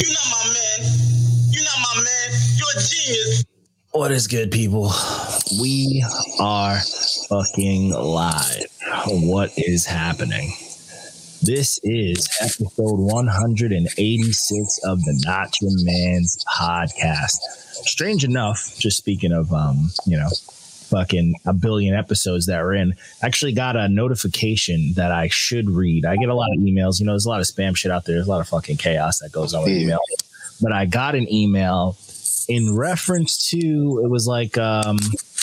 You're not my man. You're not my man. You're a genius. What is good, people? We are fucking live. What is happening? This is episode 186 of the Not Your Man's podcast. Strange enough, just speaking of, um, you know, fucking a billion episodes that we're in, I actually got a notification that I should read. I get a lot of emails. You know, there's a lot of spam shit out there. There's a lot of fucking chaos that goes on with email. But I got an email in reference to it was like um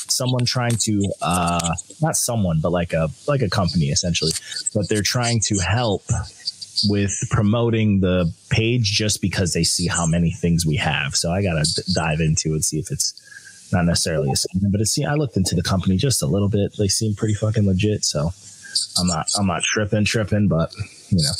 someone trying to uh not someone but like a like a company essentially but they're trying to help with promoting the page just because they see how many things we have so i gotta d- dive into and see if it's not necessarily a scam but it's i looked into the company just a little bit they seem pretty fucking legit so i'm not i'm not tripping tripping but you know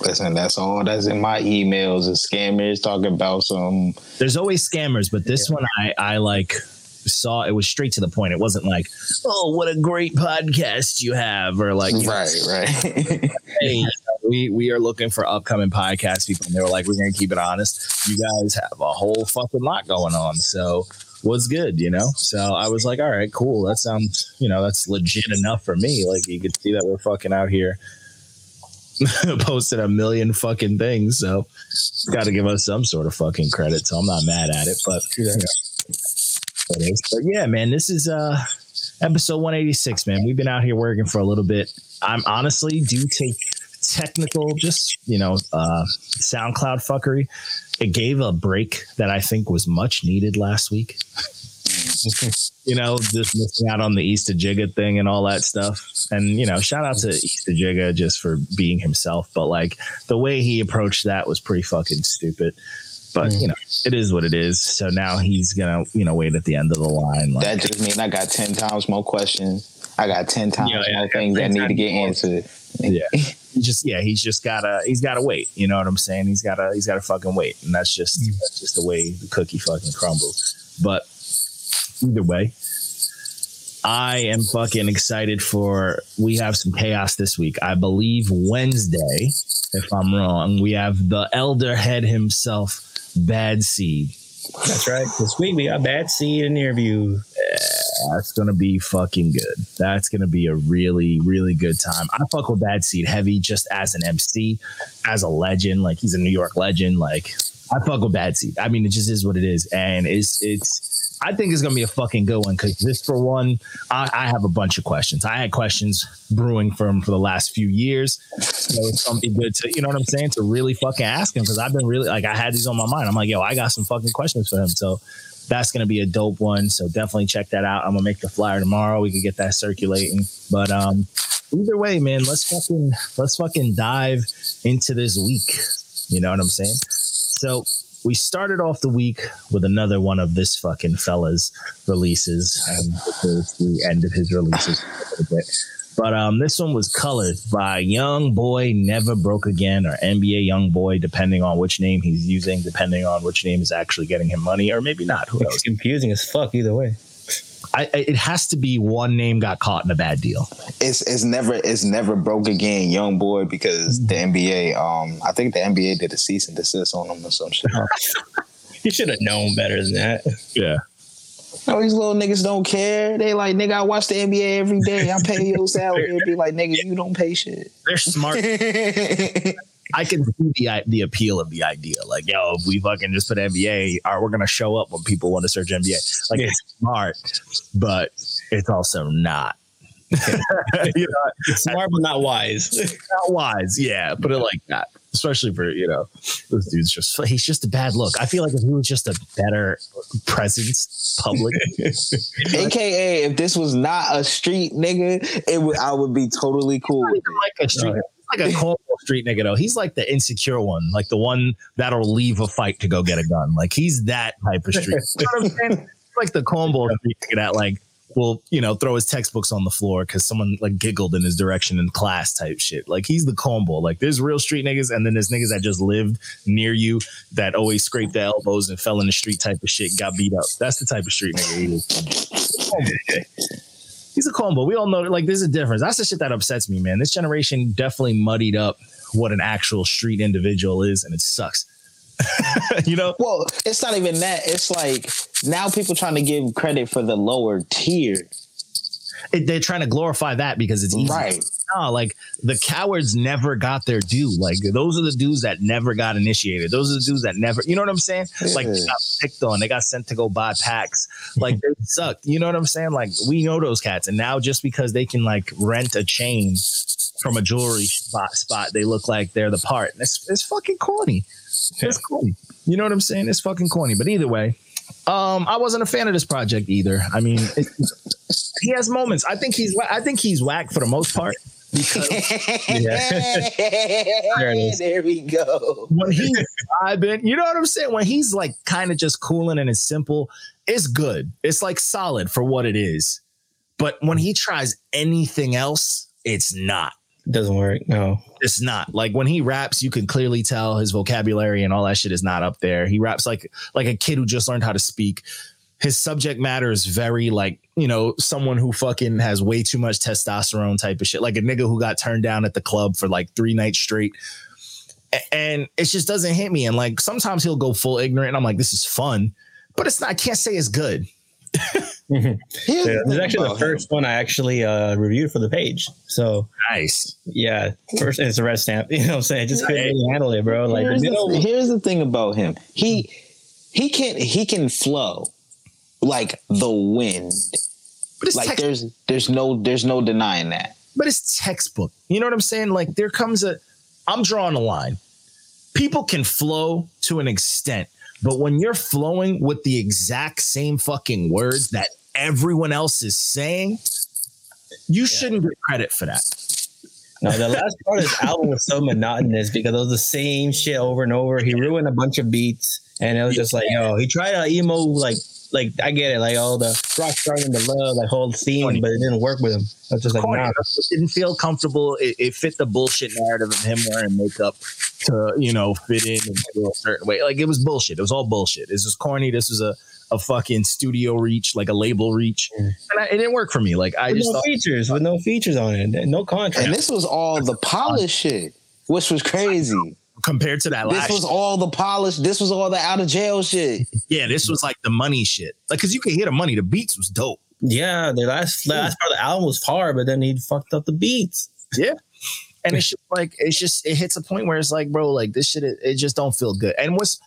Listen, that's all that's in my emails is scammers talking about some there's always scammers, but this one I I like saw it was straight to the point. It wasn't like, oh, what a great podcast you have, or like, you know, right, right. hey, we we are looking for upcoming podcast people. And they were like, we're gonna keep it honest. You guys have a whole fucking lot going on, so what's good, you know? So I was like, all right, cool. That sounds, you know, that's legit enough for me. Like you could see that we're fucking out here posted a million fucking things. So got to give us some sort of fucking credit. So I'm not mad at it, but you know, it. But yeah, man, this is uh episode 186, man. We've been out here working for a little bit. I'm honestly do take technical, just you know, uh SoundCloud fuckery. It gave a break that I think was much needed last week. you know, just missing out on the Easter Jigga thing and all that stuff. And, you know, shout out to Easter Jigga just for being himself. But like the way he approached that was pretty fucking stupid. But, you know, it is what it is. So now he's going to, you know, wait at the end of the line. Like, that just means I got ten times more questions. I got ten times Yeah, yeah, more I got things that need to get times answered. yeah. Just, yeah, he's just gotta, he's gotta wait. You know what I'm saying? He's gotta, he's gotta fucking wait. And that's just, mm. that's just the way the cookie fucking crumbles. But either way, I am fucking excited for. We have some chaos this week. I believe Wednesday, if I'm wrong, we have the elder head himself, Bad Seed. That's right. This week we got Bad Seed in the interview. That's gonna be fucking good. That's gonna be a really, really good time. I fuck with Bad Seed heavy just as an MC, as a legend. Like he's a New York legend. Like I fuck with Bad Seed. I mean, it just is what it is, and it's it's. I think it's gonna be a fucking good one because this, for one, I, I have a bunch of questions. I had questions brewing for him for the last few years. So it's something good to, you know what I'm saying, to really fucking ask him because I've been really like I had these on my mind. I'm like, yo, I got some fucking questions for him. So that's gonna be a dope one. So definitely check that out. I'm gonna make the flyer tomorrow. We can get that circulating. But um, either way, man, let's fucking let's fucking dive into this week. You know what I'm saying? So we started off the week with another one of this fucking fella's releases. And the end of his releases. But um, this one was colored by Young Boy Never Broke Again or NBA Young Boy, depending on which name he's using, depending on which name is actually getting him money, or maybe not. Who knows? It's confusing as fuck either way. I, I- it has to be one name got caught in a bad deal. It's it's never it's never broke again, young boy, because the NBA. Um, I think the NBA did a cease and desist on him or some shit. You should have known better than that. Yeah. No, these little niggas don't care. They like, nigga, I watch the NBA every day. I pay your salary. It'd be like, nigga, you don't pay shit. They're smart. I can see the the appeal of the idea. Like, yo, if we fucking just put NBA, are we're gonna show up when people want to search NBA? Like, Yeah. it's smart, but it's also not. you know, It's smart but not wise. not wise. Yeah, put it like that. Especially for you know, this dude's just he's just a bad look. I feel like if he was just a better presence, public. AKA, if this was not a street nigga, it would I would be totally cool. not even like a street. Right. Like a cornball street nigga though. He's like the insecure one, like the one that'll leave a fight to go get a gun. Like he's that type of street. you know what I'm saying? Like the cornball street that like will you know throw his textbooks on the floor because someone like giggled in his direction in class type shit. Like he's the combo. Like there's real street niggas, and then there's niggas that just lived near you that always scraped their elbows and fell in the street type of shit, got beat up. That's the type of street nigga he is. He's a combo. We all know like there's a difference. That's the shit that upsets me, man. This generation definitely muddied up what an actual street individual is, and it sucks. you know, Well, it's not even that. It's like now people trying to give credit for the lower tier. it, they're trying to glorify that because it's easy. Right. No, like the cowards never got their due. Like those are the dudes that never got initiated. Those are the dudes that never, you know what I'm saying? Like they got picked on. They got sent to go buy packs. Like they sucked. You know what I'm saying? Like we know those cats. And now just because they can like rent a chain from a jewelry spot, spot they look like they're the part. It's, it's fucking corny. It's corny. You know what I'm saying? It's fucking corny. But either way, um, I wasn't a fan of this project either. I mean, it, he has moments. I think he's. I think he's whack for the most part because There there we go. when he's vibing, you know what I'm saying? When he's like kind of just cooling and it's simple, it's good. It's like solid for what it is. But when he tries anything else, it's not. Doesn't work. No. It's not like when he raps, you can clearly tell his vocabulary and all that shit is not up there. He raps like like a kid who just learned how to speak. His subject matter is very like you know someone who fucking has way too much testosterone type of shit, like a nigga who got turned down at the club for like three nights straight. And it just doesn't hit me. And like sometimes he'll go full ignorant. I'm like, this is fun, but it's not. I can't say it's good. Here's Yeah, the this is actually the about him. first one I actually uh, reviewed for the page. So Nice. yeah, first and it's a red stamp. You know what I'm saying? Just couldn't really handle it, bro. Like the here's, middle, the, here's the thing about him. He he can he can flow like the wind. But it's Like text- there's there's no there's no denying that. but it's textbook. You know what I'm saying? Like there comes a I'm drawing a line. People can flow to an extent, but when you're flowing with the exact same fucking words that everyone else is saying, you shouldn't get credit for that. no, the last part of this album was so monotonous because it was the same shit over and over. He ruined a bunch of beats, and it was just like, yo, he tried to emo like. Like I get it, like all the rock starting to love, like whole theme, but it didn't work with him. I was just like, nah, It didn't feel comfortable. It, it fit the bullshit narrative of him wearing makeup to, you know, fit in and feel a certain way. Like it was bullshit. It was all bullshit. This was corny. This was a, a fucking studio reach, like a label reach. And I, it didn't work for me. Like I with just no thought, features, with no features on it, no contract. And this was all the polished shit, which was crazy. compared to that This last was all the polished. This was all the out of jail shit. Yeah, this was like the money shit. Like, cause you could hear the money. The beats was dope. Yeah, the last last part of the album was hard, but then he fucked up the beats. Yeah. And it's just like it's just it hits a point where it's like, bro, like this shit, it, it just don't feel good. And what's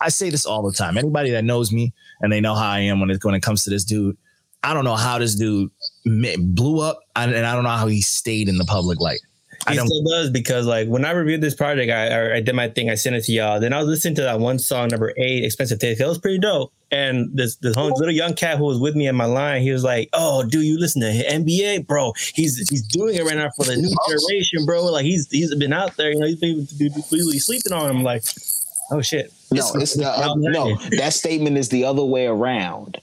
I say this all the time. Anybody that knows me and they know how I am when it when it comes to this dude, I don't know how this dude blew up, and I don't know how he stayed in the public light. I He don't. still does because like when I reviewed this project, I, I I did my thing. I sent it to y'all. Then I was listening to that one song, number eight, "Expensive Taste." It was pretty dope. And this this whole little young cat who was with me in my line, he was like, "Oh, do you listen to NBA, bro? He's he's doing it right now for the new generation, bro. Like he's he's been out there, you know, he's been really sleeping on him. Like, oh shit, No, it's the, uh, no. That statement is the other way around.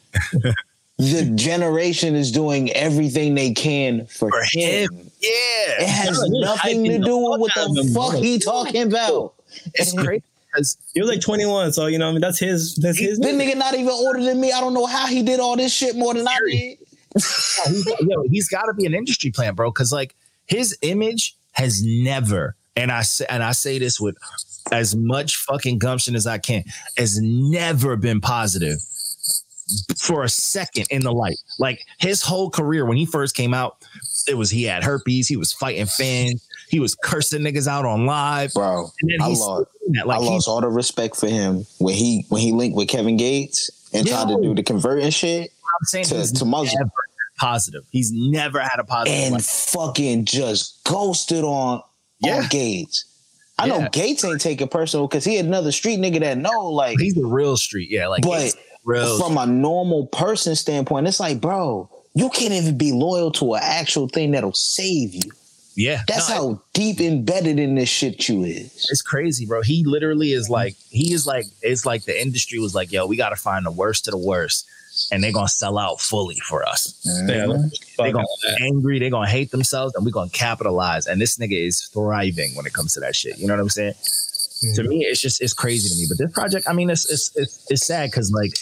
the generation is doing everything they can for, For him. him. Yeah, It has No, nothing to do with what the him, fuck bro. he talking about. it's crazy because He was like 21, so you know, I mean, that's his that's his. This nigga not even older than me. I don't know how he did all this shit more than I did. he's, yo, he's got to be an industry plant, bro. Because like his image has never, and I say, and I say this with as much fucking gumption as I can, has never been positive for a second in the light. Like his whole career when he first came out, it was he had herpes, he was fighting fans, he was cursing niggas out on live, Bro, and then I lost, that. like I lost all the respect for him when he when he linked with Kevin Gates and tried to do the converting shit I'm saying to, to Muslim never positive. He's never had a positive. and like- fucking just ghosted on, Yeah. on Gates. I know Yeah. Gates ain't taking personal because he another street nigga that know like he's the real street, yeah. Like But from a normal person standpoint, it's like, bro, you can't even be loyal to an actual thing that'll save you. yeah, That's No, how deep embedded in this shit you is. It's crazy, bro. He literally is like, he is like, it's like the industry was like, yo, we got to find the worst of the worst, and they're gonna sell out fully for us. Yeah, Mhm. They're gonna be angry, they're gonna hate themselves, and we're gonna capitalize. And this nigga is thriving when it comes to that shit. You know what I'm saying? To me, it's just it's crazy to me. But this project, I mean, it's it's it's, it's sad because like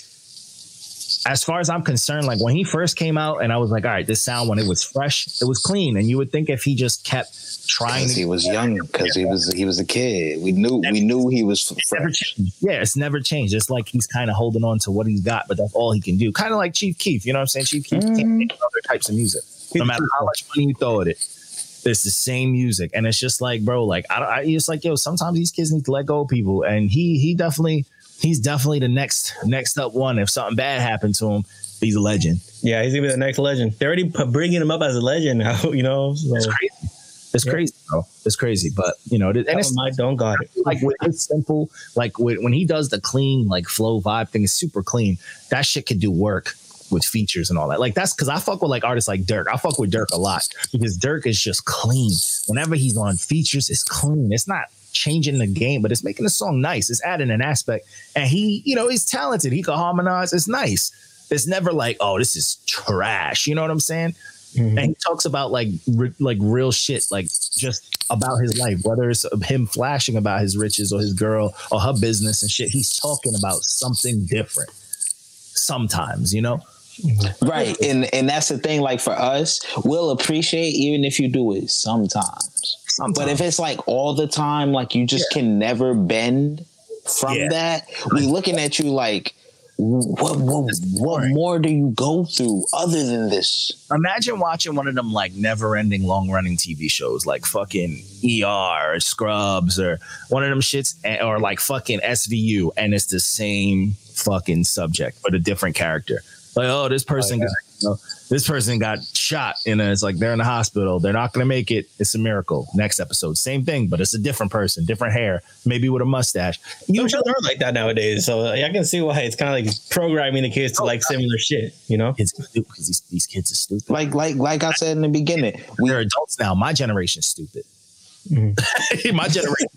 as far as I'm concerned, like when he first came out, and I was like, all right, this sound when it was fresh, it was clean, and you would think if he just kept trying, he was young, because he was he was a kid. We knew we knew he was fresh. Yeah, it's never changed. It's like he's kind of holding on to what he's got, but that's all he can do. Kind of like Chief Keef, you know what I'm saying? Chief Keef can't mm-hmm. make other types of music, no matter how much money you throw at it. It's the same music, and it's just like, bro, like I, don't- I it's like, yo, sometimes these kids need to let go of people, and he he definitely he's definitely the next next up one. If something bad happened to him, he's a legend. Yeah, he's gonna be the next legend. They're already bringing him up as a legend now. You know, so It's crazy. It's Yeah. crazy, bro. It's crazy, but you know, and it's I don't got it. like with his simple, like when he does the clean, like flow vibe thing is super clean. That shit could do work with features and all that. Like that's because I fuck with like artists like Durk. I fuck with Durk a lot because Durk is just clean. Whenever he's on features, it's clean. It's not changing the game, but it's making the song nice. It's adding an aspect, and he, you know, he's talented. He can harmonize. It's nice. It's never like, oh, this is trash. You know what I'm saying? Mhm. and he talks about like re- like real shit, like just about his life, whether it's him flashing about his riches or his girl or her business and shit. He's talking about something different. Sometimes, you know, Right. And and that's the thing, like for us, we'll appreciate even if you do it sometimes. Sometimes. But if it's like all the time, like you just can never bend from Yeah. that, we looking at you like what what what more do you go through other than this? imagine watching one of them like never-ending, long-running TV shows, like fucking ER or Scrubs or one of them shits, or like fucking SVU, and it's the same fucking subject but a different character. Like, oh, this person got you know, this person got shot, and it's like they're in the hospital. They're not gonna make it. It's a miracle. Next episode, same thing, but it's a different person, different hair, maybe with a mustache. You Some shows are like that nowadays, so I can see why it's kind of like programming the kids to like similar shit. You know, kids stupid because these, these kids are stupid. Like like like I said in the beginning, we They're adults now. My generation's stupid. Mhm. My generation,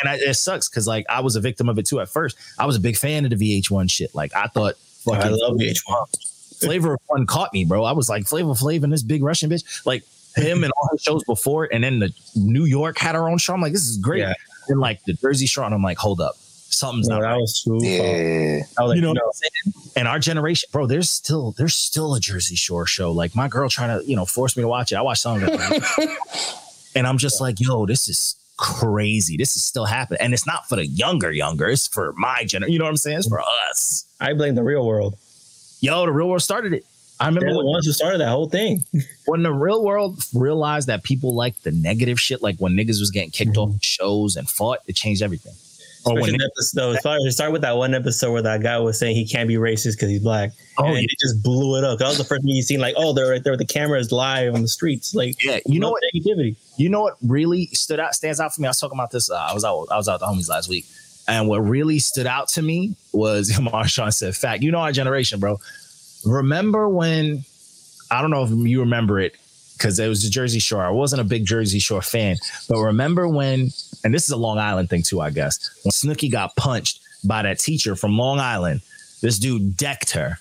and I, it sucks because like I was a victim of it too. At first, I was a big fan of the VH1 shit. Like I thought, fucking, I love VH1. Flavor of Love caught me, bro. I was like Flavor Flav and this big Russian bitch, like him and all his shows before, and then the New York had her own show. I'm like, this is great. Yeah. And like the Jersey Shore, and I'm like, hold up, something's No, not that right. was too yeah. I was like, You know no. what I'm saying? And our generation, bro, there's still there's still a Jersey Shore show. Like my girl trying to, you know, force me to watch it. I watch some of it. and I'm just like, yo, this is crazy. This is still happening. And it's not for the younger, younger. It's for my generation. You know what I'm saying? It's for us. I blame the real world. Yo, the real world started it. I remember They're the ones who started that whole thing. when the real world realized that people like the negative shit, like when niggas was getting kicked off shows and fought, it changed everything. Or when episode, it started- with that one episode where that guy was saying he can't be racist because he's black. Oh, and yeah. it just blew it up. That was the first thing you seen. Like, oh, they're right there with the cameras live on the streets. Like, Yeah, you know what? Negativity. You know what really stood out, stands out for me? I was talking about this. Uh, I was out, I was out with the homies last week, and what really stood out to me was Marshawn said, "Fact, you know our generation, bro. Remember when? I don't know if you remember it because it was the Jersey Shore. I wasn't a big Jersey Shore fan, but remember when? And this is a Long Island thing too, I guess. When Snooki got punched by that teacher from Long Island, this dude decked her,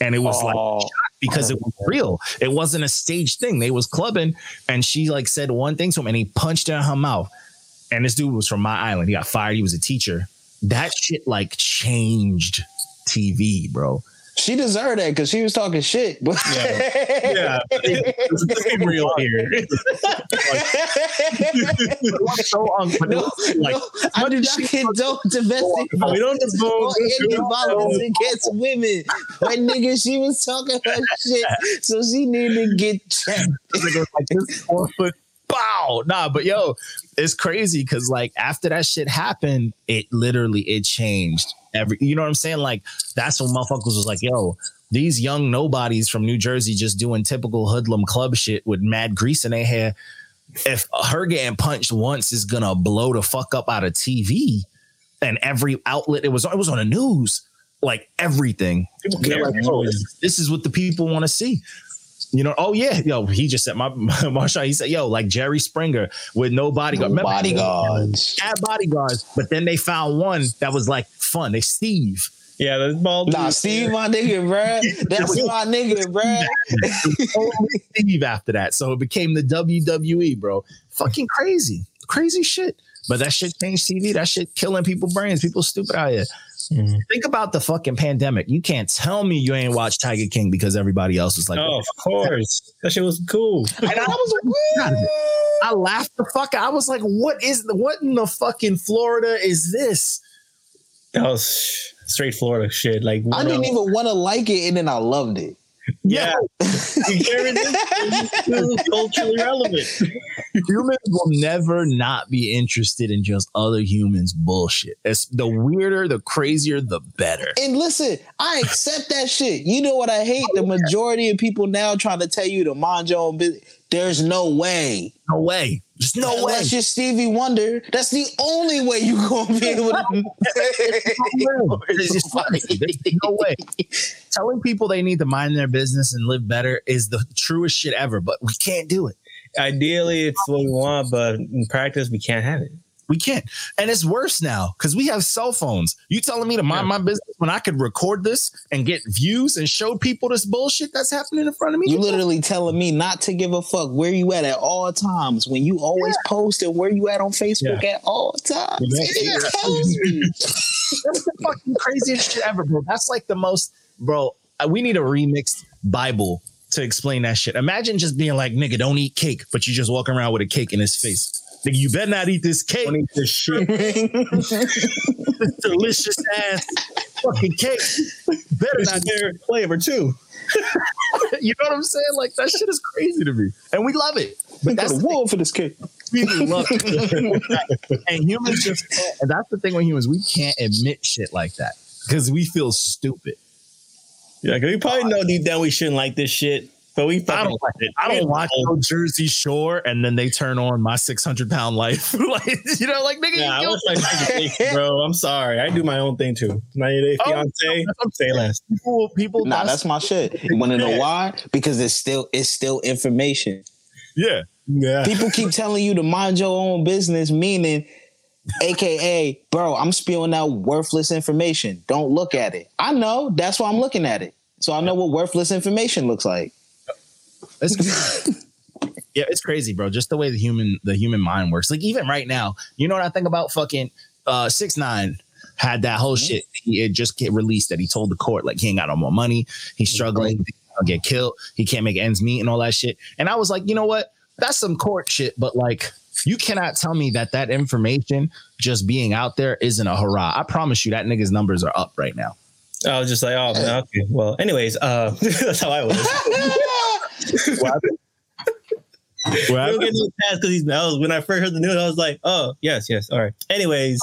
and it was like Oh, because it was real. It wasn't a staged thing. They was clubbing, and she like said one thing to him, and he punched her in her mouth. And this dude was from my island. He got fired. He was a teacher. That shit like changed TV, bro. she deserved that because she was talking shit. But Yeah. Let's be real here. so um, but it no, was, like no, I do not condone domestic No, we don't violence or any violence against women. But nigga, she was talking her shit, so she needed to get checked. like this four foot bow. Nah, but yo, it's crazy because like after that shit happened, it literally it changed every. You know what I'm saying? Like that's when motherfuckers was like, yo. These young nobodies from New Jersey just doing typical hoodlum club shit with mad grease in their hair. If her getting punched once is gonna blow the fuck up out of TV, and every outlet it was it was on the news, like everything. People care. like, oh, this is what the people want to see. You know, oh yeah, yo, he just said my Marshawn, he said, yo, like Jerry Springer with no bodyguard. No Remember, bodyguards. Had bodyguards, but then they found one that was like fun. They Steve. Yeah, that's bald. Nah, Steve, my nigga, bruh. That's my nigga, bruh. Only Steve after that. So it became the WWE, bro. Fucking crazy. Crazy shit. But that shit changed TV. That shit killing people brains. People stupid out here. Mhm. Think about the fucking pandemic. You can't tell me you ain't watched Tiger King because everybody else was like, Oh, of course. That shit was cool. and I was like, "Woo!" I laughed the fuck. out. I was like, what is the what in the fucking Florida is this? That was straight Florida shit. Like I didn't even want to like it, and then I loved it. Yeah. It's still culturally relevant. humans will never not be interested in just other humans bullshit. It's the weirder, the crazier, the better. And listen, I accept that shit. You know what I hate? The oh, majority of people now trying to tell you to mind your own business. There's no way. No way. Just no way. Unless you're Stevie Wonder, that's the only way you're gonna be able to. It's just funny. There's no way. Telling people they need to mind their business and live better is the truest shit ever, but we can't do it. Ideally, it's what we want, but in practice, we can't have it. We can't. And it's worse now because we have cell phones. You telling me to mind my business when I could record this and get views and show people this bullshit that's happening in front of me? You literally telling me not to give a fuck where you at at all times when you always post and where you at on Facebook at all times. Yeah. Tells me. That's the fucking craziest shit ever, bro. That's like the most, bro. uh, We need a remixed Bible to explain that shit. Imagine just being like, nigga, don't eat cake, but you just walk around with a cake in his face. Nigga, you better not eat this cake. Don't eat this shit. This delicious ass fucking cake. Better It's not. their flavor too. You know what I'm saying? Like that shit is crazy to me, and we love it. But that's a the war for this kid. thing, we love it. and humans just, can't- and that's the thing with humans, we can't admit shit like that because we feel stupid. Yeah, because we probably know deep down we shouldn't like this shit, but we I don't like it. I don't watch oh. no Jersey Shore and then they turn on my 600 pound life. like, you know, like, nigga, Nah, I you was like, "Hey, bro, I'm sorry. I do my own thing too. 90 Day oh, Fiance, Oh, Fiance, say less. people, people, Nah, that's my shit. You want to know why? Because it's still it's still information. yeah. Yeah. People keep telling you to mind your own business, meaning, AKA, bro, I'm spewing out worthless information. Don't look at it. I know. That's why I'm looking at it. So I know what worthless information looks like. It's, yeah, it's crazy, bro. Just the way the human the human mind works. Like even right now, you know what I think about fucking uh six nine had that whole shit. He it just get released that he told the court like he ain't got no more money. He's struggling. He'll get killed. He can't make ends meet and all that shit. And I was like, you know what? That's some court shit. But like, you cannot tell me that that information just being out there isn't a hurrah. I promise you that nigga's numbers are up right now. I was just like, oh, man, okay. Well, anyways, uh, that's how I was. Well, We'll get no pass because he's. I was, when I first heard the news, I was like, oh, yes, yes. All right. Anyways,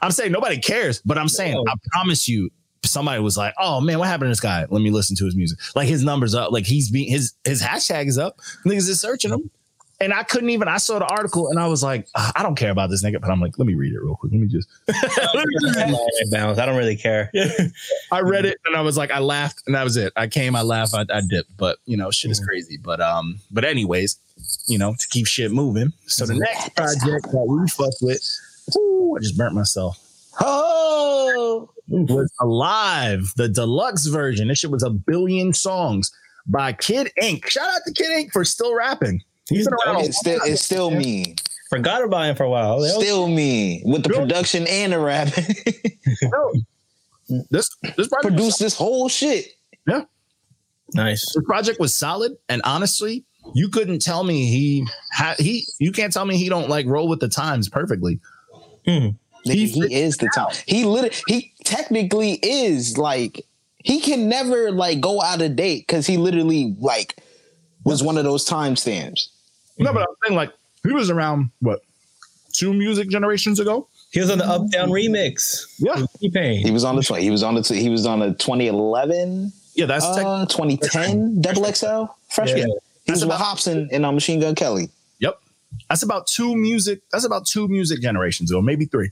I'm saying nobody cares, but I'm saying No. I promise you, somebody was like, "Oh man, what happened to this guy? Let me listen to his music." Like his numbers up, like he's being his his hashtag is up. Niggas is searching him, and I couldn't even. I saw the article and I was like, "Ah, I don't care about this nigga, but I'm like, let me read it real quick. Let me just. bounce. I don't really care. I read it and I was like, I laughed and that was it. I came, I laughed, I, I dipped, but you know, shit is crazy. But um, but anyways, you know, to keep shit moving. So the next project that we fucked with, ooh, I just burnt myself. Oh, was alive, the deluxe version. This shit was a billion songs by Kid Ink. Shout out to Kid Ink for still rapping. He's been around. it's still it's still me. Forgot about him for a while. Still me with the production and the rapping. long. This this project, Produced this whole shit. Yeah, nice. this project was solid, and honestly, you couldn't tell me he had he. You can't tell me he don't like roll with the times perfectly. Hmm. Nigga, He's- he is the time. He literally He technically is like he can never like go out of date because he literally like was one of those timestamps. No, but I'm saying like he was around what two music generations ago. He was on the Up Down remix. Yeah, He T-Pain. was on the twenty. He was on the. He was on the 2011, yeah, that's tech- uh, 2010 double XL freshman. Yeah. He That's was with about- Hopsin and uh, Machine Gun Kelly. yep. That's about two music. That's about two music generations ago, maybe three.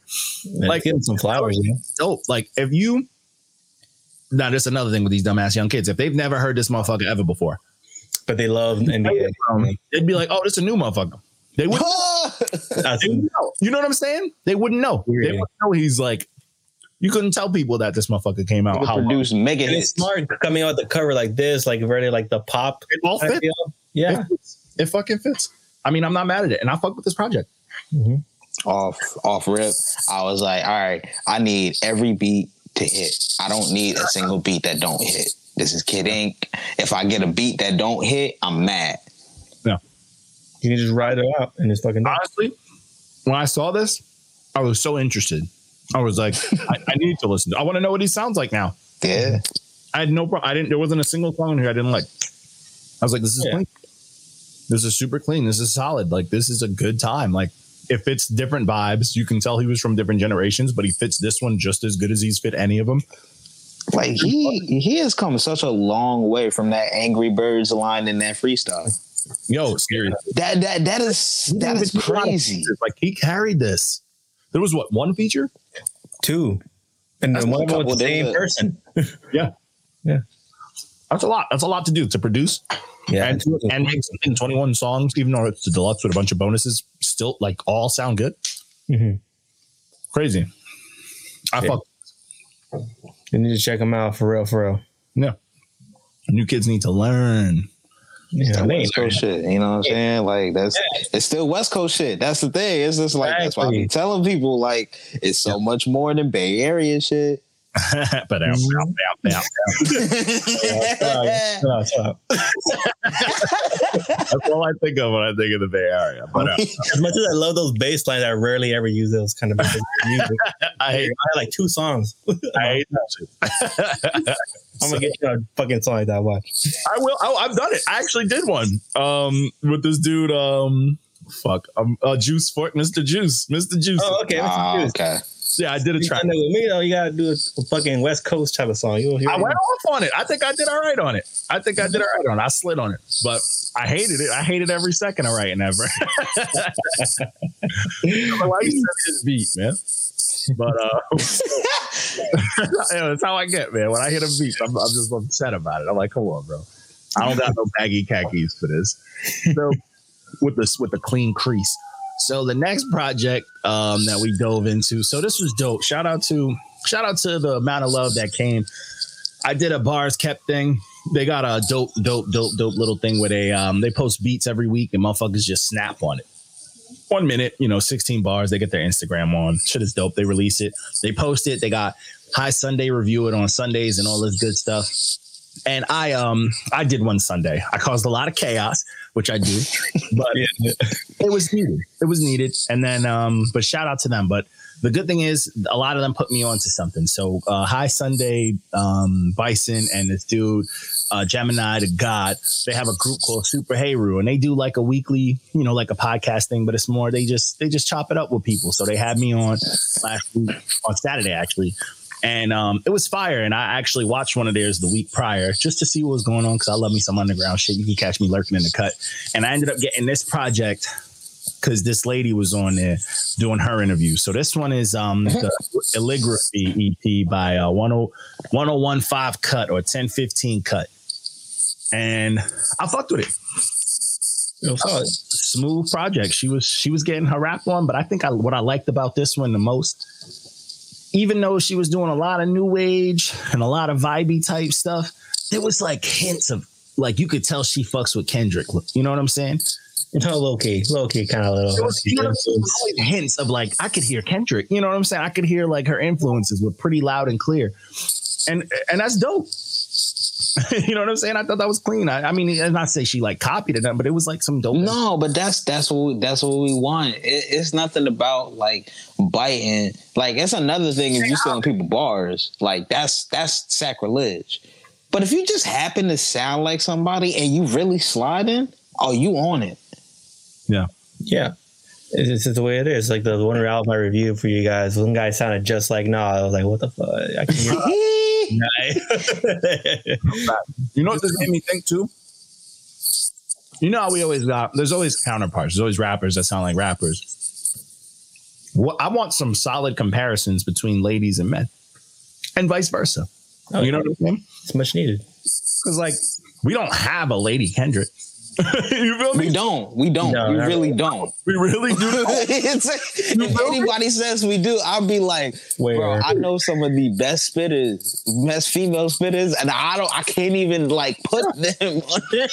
Like Like- give him some flowers. Yeah. dope. Like if you now that's another thing with these dumbass young kids. If they've never heard this motherfucker ever before, But they love NBA. they'd be like, "Oh, this is a new motherfucker." They wouldn't, I they wouldn't know. You know what I'm saying? They wouldn't know. They wouldn't know he's like. You couldn't tell people that this motherfucker came out. How produced mega And it's hits. smart coming out the cover like this, like very like the pop. it all fits. Yeah. It, fits. it fucking fits. I mean, I'm not mad at it, and I fuck with this project. Mm-hmm. off off rip. I was like, all right, I need every beat to hit. I don't need a single beat that don't hit. This is Kid Ink. If I get a beat that don't hit, I'm mad. No, you can just ride it out and it's fucking. Honestly, when I saw this, I was so interested. I was like, I, I need to listen. I want to know what he sounds like now. Yeah. I had no problem. I didn't. There wasn't a single song here I didn't like. I was like, this is Yeah. clean. This is super clean. This is solid. Like this is a good time. Like if it's different vibes, you can tell he was from different generations, but he fits this one just as good as he's fit any of them. Like he he has come such a long way from that Angry Birds line in that freestyle. Yo, serious. That that that is that is crazy. Like he carried this. There was what one feature? two. And then one of them a was the couple same days. person. Yeah, Yeah. That's a lot. That's a lot to do to produce Yeah. and and make something twenty one songs, even though it's the deluxe with a bunch of bonuses. Still, like all sound good. Mhm. Crazy. I Yeah. fuck. You need to check them out for real, for real. Yeah. New kids need to learn. Yeah, That they ain't West Coast shit, you know what I'm saying? Like that's it's still West Coast shit. That's the thing. It's just like that's why I be Exactly. telling people like it's so much more than Bay Area shit. but out, out, out, out. Chill out, chill out. That's all I think of when I think of the Bay Area. But uh, As much as I love those bass lines, I rarely ever use those kind of music. I I hate, had like two songs. I hate that shit. I'm gonna get you a fucking song like that. Watch. I will. I, I've done it. I actually did one um, with this dude. Um, fuck, um, uh, Juice Fort, Mr. Juice, Mr. Juice. Oh, okay. Ah, Mr. Juice. okay. Yeah, I did a track. with me though, you gotta do a, fucking West Coast type of song. You hear I went off on it. I think I did all right on it. I think I did all right on it. I slid on it, but I hated it. I hated every second of writing ever. Why you this beat, man? But uh, that's how I get, man. When I hit a beat, I'm, I'm just upset about it. I'm like, come on, bro. I don't got no baggy khakis for this. So with this with the clean crease. So the next project um, that we dove into. So this was dope. Shout out to shout out to the amount of love that came. I did a bars kept thing. They got a dope, dope, dope, dope little thing where they um they post beats every week and motherfuckers just snap on it. One minute, you know, 16 bars. They get their Instagram on. Shit is dope. They release it. They post it. They got High Sunday review it on Sundays and all this good stuff. And I um I did one Sunday. I caused a lot of chaos, which I do, but it was needed. It was needed. And then um, but shout out to them. But the good thing is a lot of them put me on to something. So uh High Sunday, um, Bison and this dude, uh Gemini the God, they have a group called Super Heyru and they do like a weekly, you know, like a podcast thing, but it's more they just they just chop it up with people. So they had me on last week on Saturday actually. And um, it was fire. And I actually watched one of theirs the week prior just to see what was going on because I love me some underground shit. You can catch me lurking in the cut. And I ended up getting this project because this lady was on there doing her interview. So this one is um, the Illigraphy EP by uh, 10, 1015 cut or 1015 cut. And I fucked with it Yo, solid. smooth project. She was she was getting her rap on, but I think I, what I liked about this one the most, even though she was doing a lot of new age and a lot of vibey type stuff, there was like hints of like you could tell she fucks with Kendrick. You know what I'm saying? No, low key, low key, kind of little. Was, you know what I'm saying? Always hints of like I could hear Kendrick. You know what I'm saying? I could hear like her influences were pretty loud and clear, and and that's dope. you know what I'm saying? I thought that was clean. I, I mean, and not say she like copied it, but it was like some dope. No, but that's that's what we, that's what we want. It, it's nothing about like biting. Like it's another thing if you're selling people bars. Like that's that's sacrilege. But if you just happen to sound like somebody and you really sliding, oh, you on it. Yeah. yeah. it's just the way it is. Like the, the one album I reviewed for you guys, one guy sounded just like Nah. I was like, what the fuck? I can hear You know what this made me think too? You know how we always got there's always counterparts, there's always rappers that sound like rappers. What I want some solid comparisons between ladies and men. And vice versa. Oh, you know what I'm saying? it's much needed. Because like we don't have a lady Kendrick. you feel We don't. We don't. No, we not really don't. We really do. It's- if anybody says we do, I'll be like, Where? bro, I know some of the best spitters, best female spitters, and I don't, I can't even like put them on there.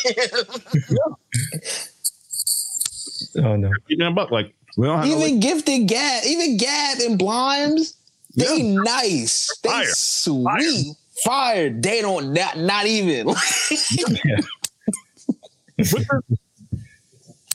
Oh no. Keeping a buck, like we don't have no even Gifted Gab, even Gab and Blimes. They nice. They Fire. sweet. Fire. They don't not, not even.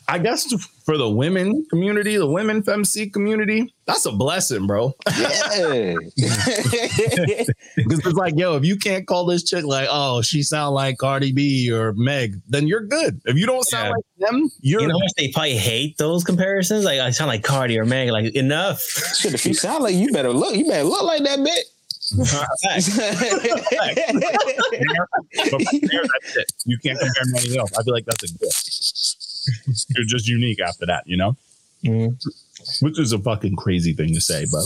I guess for the women community, the women femc community, that's a blessing, bro. yeah. Because it's like, yo, if you can't call this chick like, oh, she sound like Cardi B or Meg, then you're good. If you don't sound Yeah. like them, you're You know how much they probably hate those comparisons? Like I sound like Cardi or Meg. Like enough. Shit, if you sound like you better look, you better look like that bitch. But from there, that's it. You can't compare to anything else. I feel like that's a gift. You're just unique after that, you know? Mhm. Which is a fucking crazy thing to say, but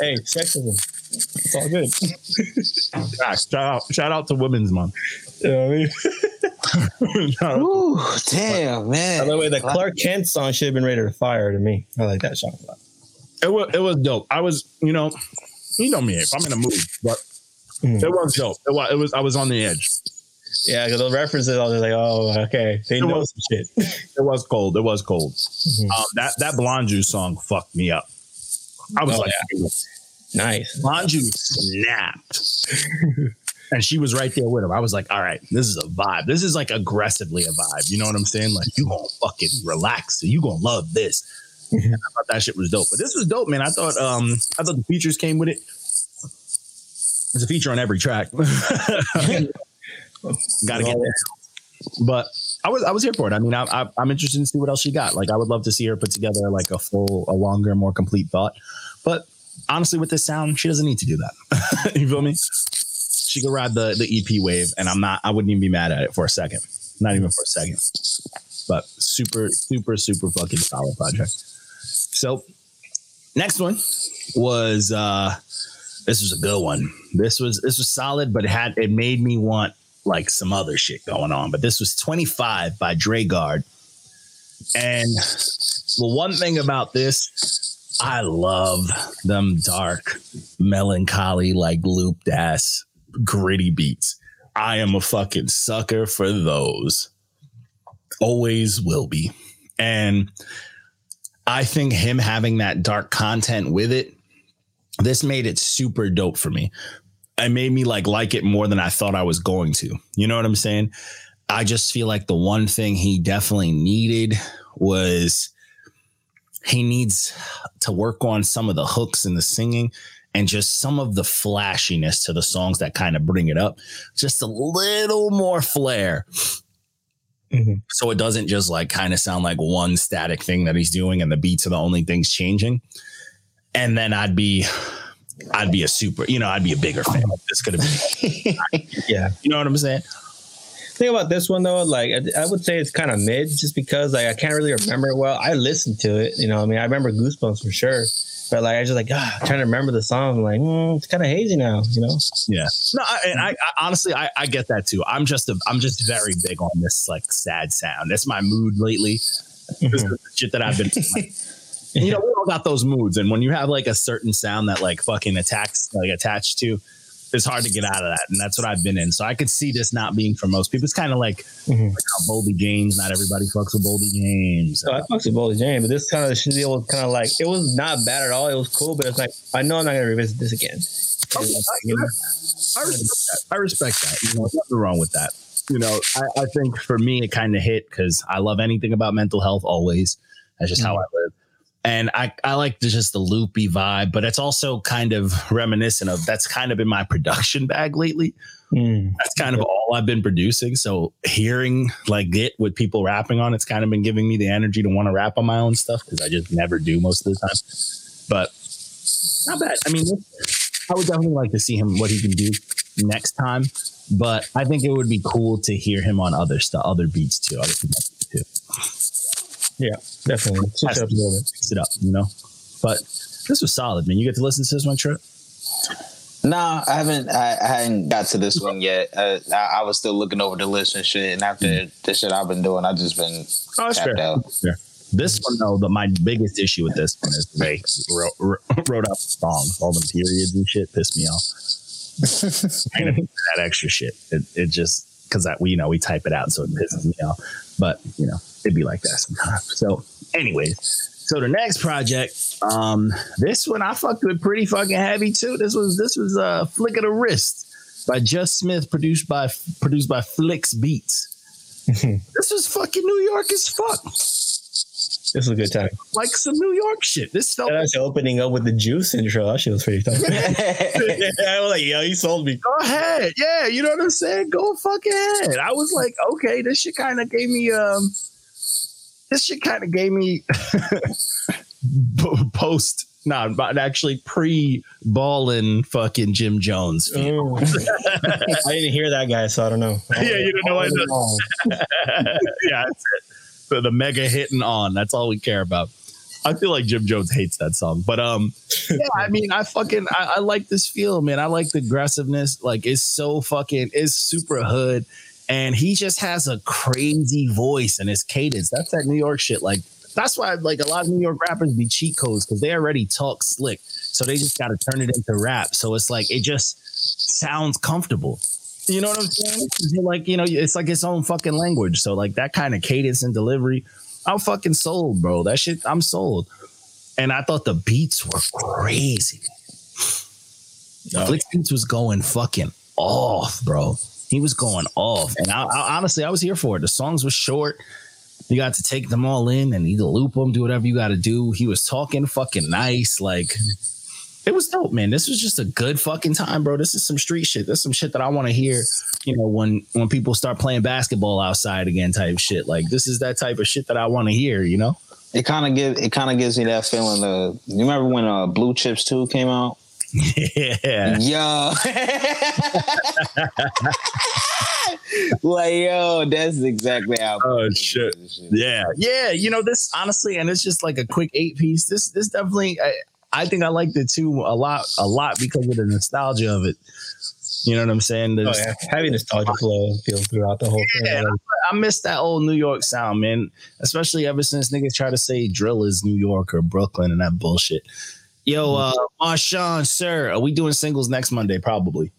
Hey, sexism. It's all good. ah, shout out, shout out to Women's Month. You know what I mean? Shout out- Ooh, damn, man. By the way, the Clark Kent song should have been rated a fire to me. I like that song a lot. it was it was dope. I was, you know, you know me, if I'm in a mood, but Mhm. it was dope. It was, it was I was on the edge. Yeah, because the references, I was like, oh, okay, they It know was- some shit. It was cold. It was cold. Mhm. Um, that that Blonde Juice song fucked me up. I was Oh, like, Nice. Blonde Juice snapped. and she was right there with him. I was like, all right, this is a vibe. This is like aggressively a vibe. You know what I'm saying? Like, you gonna fucking relax. You gonna love this. I thought that shit was dope. But this was dope, man. I thought um I thought the features came with it. There's a feature on every track. Gotta get there. But I was I was here for it. I mean, I, I, I'm interested to see what else she got. Like, I would love to see her put together like a full, a longer, more complete thought. But honestly, with this sound, she doesn't need to do that. you feel me? She could ride the the EP wave, and I'm not. I wouldn't even be mad at it for a second. Not even for a second. But super, super, super fucking solid project. So, next one was uh this was a good one. This was this was solid, but it had it made me want like some other shit going on. But this was 25 by Dre Guard. And the one thing about this, I love them dark, melancholy, like looped ass, gritty beats. I am a fucking sucker for those. Always will be. And I think him having that dark content with it, this made it super dope for me it made me like like it more than I thought I was going to. You know what I'm saying? I just feel like the one thing he definitely needed was he needs to work on some of the hooks and the singing and just some of the flashiness to the songs that kind of bring it up. Just a little more flair. Mhm. So it doesn't just like kind of sound like one static thing that he's doing and the beats are the only things changing. And then I'd be I'd be a super, you know, I'd be a bigger fan. This could have been, Yeah. you know what I'm saying? Think about this one though, like I, I would say it's kind of mid, just because like I can't really remember it well. I listened to it, you know. I mean, I remember Goosebumps for sure, but like I just like ah, trying to remember the song. I'm like, mm, it's kind of hazy now, you know. Yeah. No, I, and I, I honestly, I, I get that too. I'm just, a, I'm just very big on this like sad sound. That's my mood lately. This is the shit that I've been. like, you know, we all got those moods, and when you have like a certain sound that like fucking attacks, like attached to, it's hard to get out of that, and that's what I've been in. So I could see this not being for most people. It's kind of like, Mhm. like how Boldy James. Not everybody fucks with Boldy James. So I fucked with Boldy James, but this kind of deal was kind of like it was not bad at all. It was cool, but it's like I know I'm not gonna revisit this again. Okay, You know? I respect that. I respect that. You know, there's nothing wrong with that. You know, I, I think for me it kind of hit because I love anything about mental health always. That's just how I live. And I, I like the, just the loopy vibe, but it's also kind of reminiscent of that's kind of been my production bag lately. Mm. That's kind of all I've been producing. So hearing like it with people rapping on, it's kind of been giving me the energy to want to rap on my own stuff because I just never do most of the time. But not bad. I mean, I would definitely like to see him what he can do next time. But I think it would be cool to hear him on other stuff, other beats too, other people too. Yeah, definitely. Switch it up a little bit. Mix it up, you know. But this was solid, man. You get to listen to this one, Trip. Nah, I haven't. I, I hadn't got to this one yet. Uh, I, I was still looking over the list and shit. And after the shit I've been doing, I just been Oh, that's tapped out. Fair. This one though, the my biggest issue with this one is they wrote, wrote, wrote out the songs, all the periods and shit, pissed me off. kind of that extra shit. It, it just because that we you know we type it out, so it pisses me off. But you know it'd be like that sometimes. So, anyways, So the next project, um, this one I fucked with pretty fucking heavy too. This was this was a uh, flick of the wrist by Just Smith, produced by produced by Flicks Beats. this was fucking New York as fuck. This was a good time. Like some New York shit. This felt And I was opening up with the juice intro. That shit was pretty tough. I was like, yo, you sold me. go ahead. Yeah, you know what I'm saying? Go fuck ahead. I was like, okay, this shit kind of gave me um this shit kind of gave me p- post nah, but actually pre balling fucking Jim Jones. I didn't hear that guy, so I don't know. Yeah, you don't know what yeah, that's it. So the mega hitting on. That's all we care about. I feel like Jim Jones hates that song, but um, yeah. I mean, I fucking I, I like this feel, man. I like the aggressiveness. Like it's so fucking it's super hood, and he just has a crazy voice and his cadence. That's that New York shit. Like that's why like a lot of New York rappers be cheat codes because they already talk slick, so they just got to turn it into rap. So it's like it just sounds comfortable. You know what I'm saying? Like you know, it's like its own fucking language. So like that kind of cadence and delivery, I'm fucking sold, bro. That shit, I'm sold. And I thought the beats were crazy. Oh. Flick Beats was going fucking off, bro. He was going off, and I, I honestly, I was here for it. The songs were short. You got to take them all in and either loop them, do whatever you got to do. He was talking fucking nice, like it was dope, man. This was just a good fucking time, bro. This is some street shit. This is some shit that I want to hear. You know, when when people start playing basketball outside again, type shit. Like this is that type of shit that I want to hear. You know? It kind of gives it kind of gives me that feeling. Uh, you remember when uh, Blue Chips Two came out? Yeah. Yo, like yo, that's exactly how. Oh, shit. Yeah, yeah. You know this honestly, and it's just like a quick eight piece. This this definitely, I, I think I liked it too a lot, a lot because of the nostalgia of it. You know what I'm saying? Oh, yeah. Having nostalgia flow feels throughout the whole thing. Yeah, I miss that old New York sound, man. Especially ever since niggas try to say drill is New York or Brooklyn and that bullshit. Yo, uh, Marshawn, sir, are we doing singles next Monday? Probably.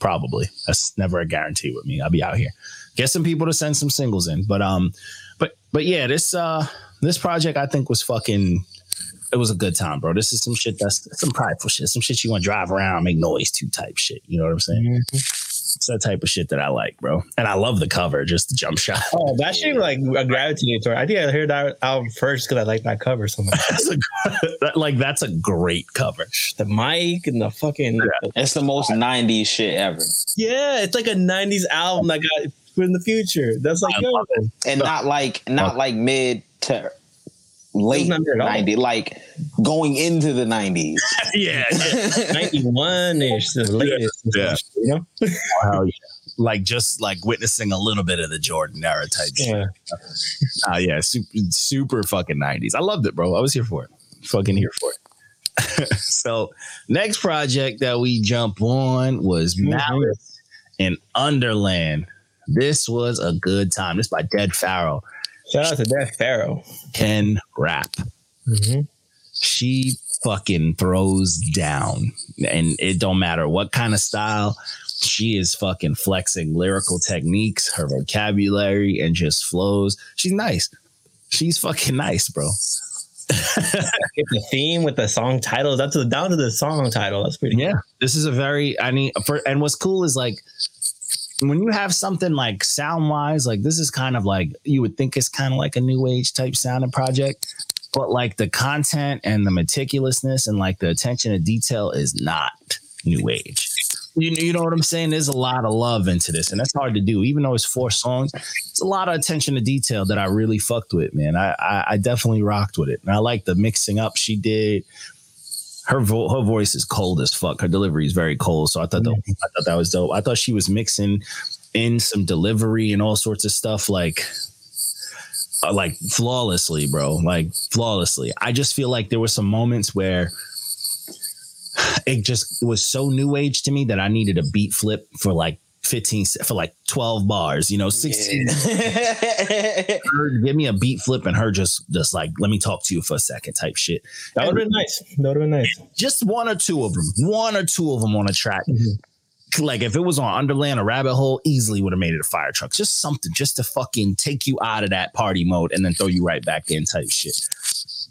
Probably. That's never a guarantee with me. I'll be out here. Get some people to send some singles in. But um, but but yeah, this uh this project I think was fucking it was a good time, bro. This is some shit that's some prideful shit. Some shit you want to drive around, make noise to type shit. You know what I'm saying? It's that type of shit that I like, bro. And I love the cover, just the jump shot. Oh, that shit like I gravitated toward. I think I heard that album first because I like that cover so much. That's a, that, like that's a great cover. the mic and the fucking It's the most '90s shit ever, yeah, it's like a '90s album that got put in the future. That's like yo, and not like not like mid to late not mid at all. '90s, like going into the '90s. yeah, '91 ish, the latest. and Yeah. You know? Hell yeah. Like just like witnessing a little bit of the Jordan era type shit. Yeah. Ah, yeah, super, super fucking nineties. I loved it, bro. I was here for it. Fucking here for it. so next project that we jump on was Mhm. Malice in Underland. This was a good time. This by Dead Pharaoh. Shout out to Death Pharaoh. Can rap. Mm-hmm. she fucking throws down and it don't matter what kind of style she is fucking flexing lyrical techniques her vocabulary and just flows she's nice she's fucking nice bro Get the theme with the song title. That's the, down to the song title. That's pretty. yeah this is a very i mean for and what's cool is like when you have something like sound wise like this is kind of like you would think it's kind of like a new age type sounding project but like the content and the meticulousness and like the attention to detail is not new age. You, you know what i'm saying? There's a lot of love into this and that's hard to do. Even though it's four songs it's a lot of attention to detail that i really fucked with man. I i, I definitely rocked with it and i like the mixing up she did her vo- her voice is cold as fuck. Her delivery is very cold, so I thought that, I thought that was dope. I thought she was mixing in some delivery and all sorts of stuff like uh, like flawlessly, bro. Like flawlessly. I just feel like there were some moments where it just was so new age to me that I needed a beat flip for like 15 for like 12 bars, you know, 16 her, give me a beat flip and her just just like let me talk to you for a second type shit. That would have been nice. That would have been nice. Just one or two of them, one or two of them on a track. Mm-hmm. Like if it was on Underland or Rabbit Hole, easily would have made it a fire truck. Just something, just to fucking take you out of that party mode and then throw you right back in type shit.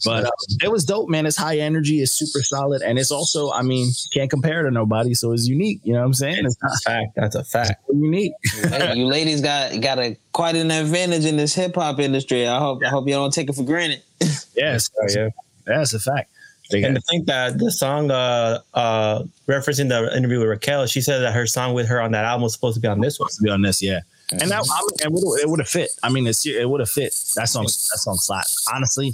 But uh, it was dope, man. It's high energy. It's super solid, and it's also, I mean, can't compare to nobody. So it's unique. You know what I'm saying? It's That's a fact. That's a fact. unique. Hey, you ladies got got a quite an advantage in this hip hop industry. I hope I hope you don't take it for granted. Yes, Oh, yeah. that's a fact. They And got, to think that the song, uh, uh, referencing the interview with Raquel, she said that her song with her on that album was supposed to be on this one. to be on this, yeah. And that I mean, it would it would have fit. I mean, it's, it would have fit. That song, that song slaps. Honestly,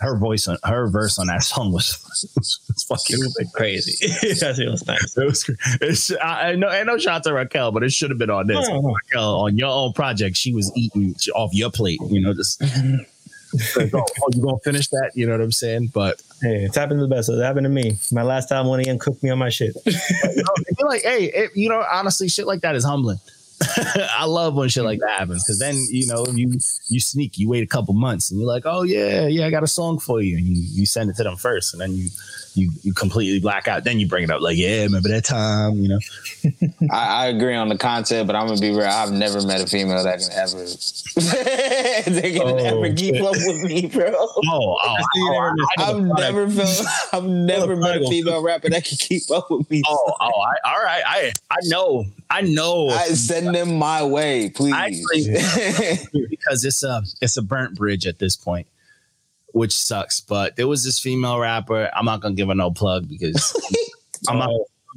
her voice on her verse on that song was, was fucking Like crazy. That's it was nice. It was. It's, I, I know. I no shot to Raquel, but it should have been on this. Oh. Raquel on your own project. She was eating off your plate. You know, just. like, oh, oh, you gonna finish that? You know what I'm saying? But Hey, it's happened to the best. It happened to me. My last time, one AM cooked me on my shit. you know, like, hey, it, you know, honestly, shit like that is humbling. I love when shit like that happens because then you know you you sneak, you wait a couple months, and you're like, oh yeah, yeah, I got a song for you, and you you send it to them first, and then you you you completely black out. Then you bring it up like, yeah, remember that time, you know? I, I agree on the concept, but I'm gonna be real. I've never met a female that can ever they can Oh, ever keep up with me, bro. Oh, oh, oh, I've never felt I've never met a female rapper that can keep up with me. oh, oh, I, all right, I I know, I know. I send them my way, please. Actually- because it's a it's a burnt bridge at this point, which sucks. But there was this female rapper. I'm not gonna give her no plug because I'm not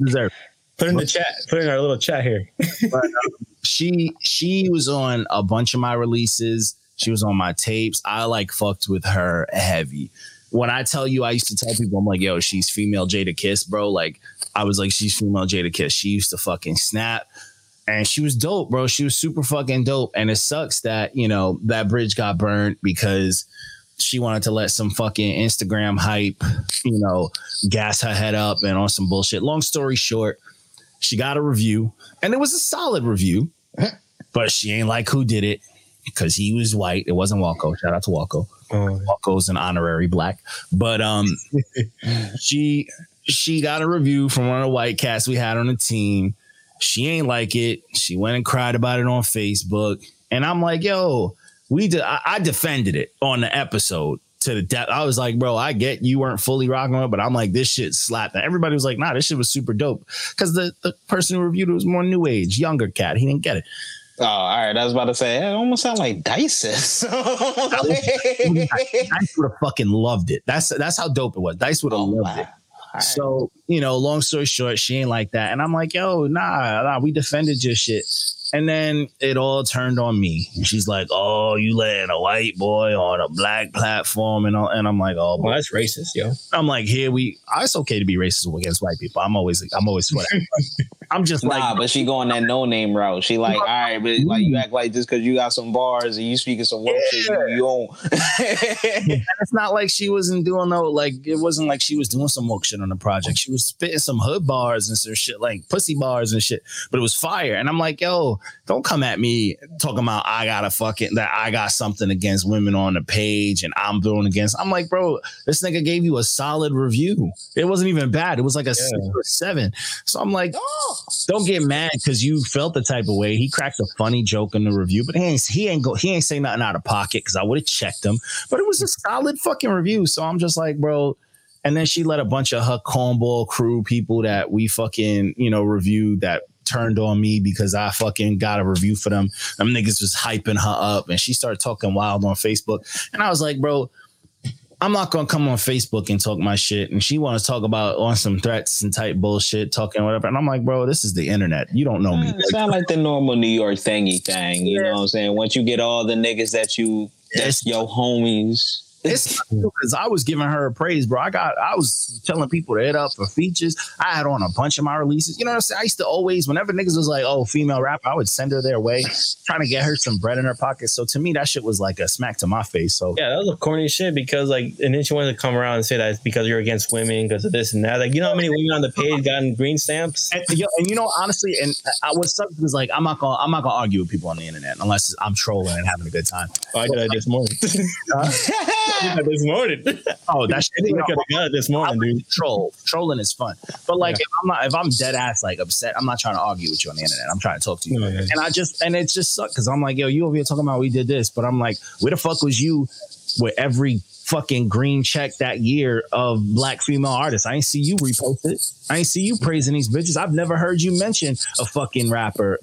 deserve. put in the chat. Put in our little chat here. But um, she she was on a bunch of my releases. She was on my tapes. I like fucked with her heavy. When I tell you, I used to tell people, I'm like, yo, she's female Jadakiss, bro. Like, I was like, she's female Jadakiss. She used to fucking snap. And she was dope, bro. She was super fucking dope. And it sucks that, you know, that bridge got burned because she wanted to let some fucking Instagram hype, you know, gas her head up and on some bullshit. Long story short, she got a review and it was a solid review, but she ain't like who did it because he was white. It wasn't Walco. Shout out to Walco. Oh, Walco's an honorary black, but um, she she got a review from one of the white cats we had on the team. She ain't like it. She went and cried about it on Facebook, and I'm like, yo, we de- I, I defended it on the episode to the depth. I was like, bro, I get you weren't fully rocking it, but I'm like, this shit slapped. And everybody was like, nah, this shit was super dope because the the person who reviewed it was more new age, younger cat. He didn't get it. Oh, all right. I was about to say it almost sound like Dices. Dice would have fucking loved it. That's that's how dope it was. Dice would have Oh, loved wow. it. So, you know, long story short, she ain't like that. And I'm like, yo, nah, nah, we defended your shit. And then it all turned on me. And she's like, oh, you letting a white boy on a black platform and all. And I'm like, oh, well, that's racist, yo. I'm like, here we, it's okay to be racist against white people. I'm always, I'm always for that. I'm just Nah, like, but she going that no name route. She like, all right, but like you act like just because you got some bars and you speaking some work shit, you, you own. And it's not like she wasn't doing no like it wasn't like she was doing some woke shit on the project. She was spitting some hood bars and some shit like pussy bars and shit, but it was fire. And I'm like, yo, don't come at me talking about I got a fucking that I got something against women on the page and I'm doing against. I'm like, bro, this nigga gave you a solid review. It wasn't even bad. It was like a six or seven. So I'm like, don't get mad because you felt the type of way. He cracked a funny joke in the review, but he ain't he ain't go he ain't say nothing out of pocket because I would have checked him. But it was a solid fucking review. So I'm just like, bro. And then she let a bunch of her cornball crew people that we fucking, you know, reviewed that turned on me because I fucking got a review for them. Them niggas was hyping her up and she started talking wild on Facebook. And I was like, bro, I'm not gonna come on Facebook and talk my shit. And she wanna talk about on some threats and type bullshit, talking whatever. And I'm like, bro, this is the internet. You don't know me. It sound like the normal New York thingy thing. You know what I'm saying? Once you get all the niggas that you that's your homies. It's because I was giving her a praise, bro. I got, I was telling people to hit up for features. I had on a bunch of my releases. You know what I'm saying? I used to always, whenever niggas was like, oh, female rap, I would send her their way, trying to get her some bread in her pocket. So to me, that shit was like a smack to my face. So Yeah, that was a corny shit because like, and then she wanted to come around and say that it's because you're against women because of this and that. Like, you know how many women on the page gotten green stamps? And, yo, and you know, honestly, and I was like, I'm not gonna, I'm not gonna argue with people on the internet unless I'm trolling and having a good time. Oh, I got it this morning. I did that this morning. Oh, that shit, you know, it this morning, dude. troll. Trolling is fun. But like if I'm not if I'm dead ass like upset, I'm not trying to argue with you on the internet. I'm trying to talk to you. No, yeah. And I just and it just sucked because I'm like, yo, you over here talking about we did this, but I'm like, where the fuck was you with every fucking green check that year of black female artists. I ain't see you repost it. I ain't see you praising these bitches. I've never heard you mention a fucking rapper,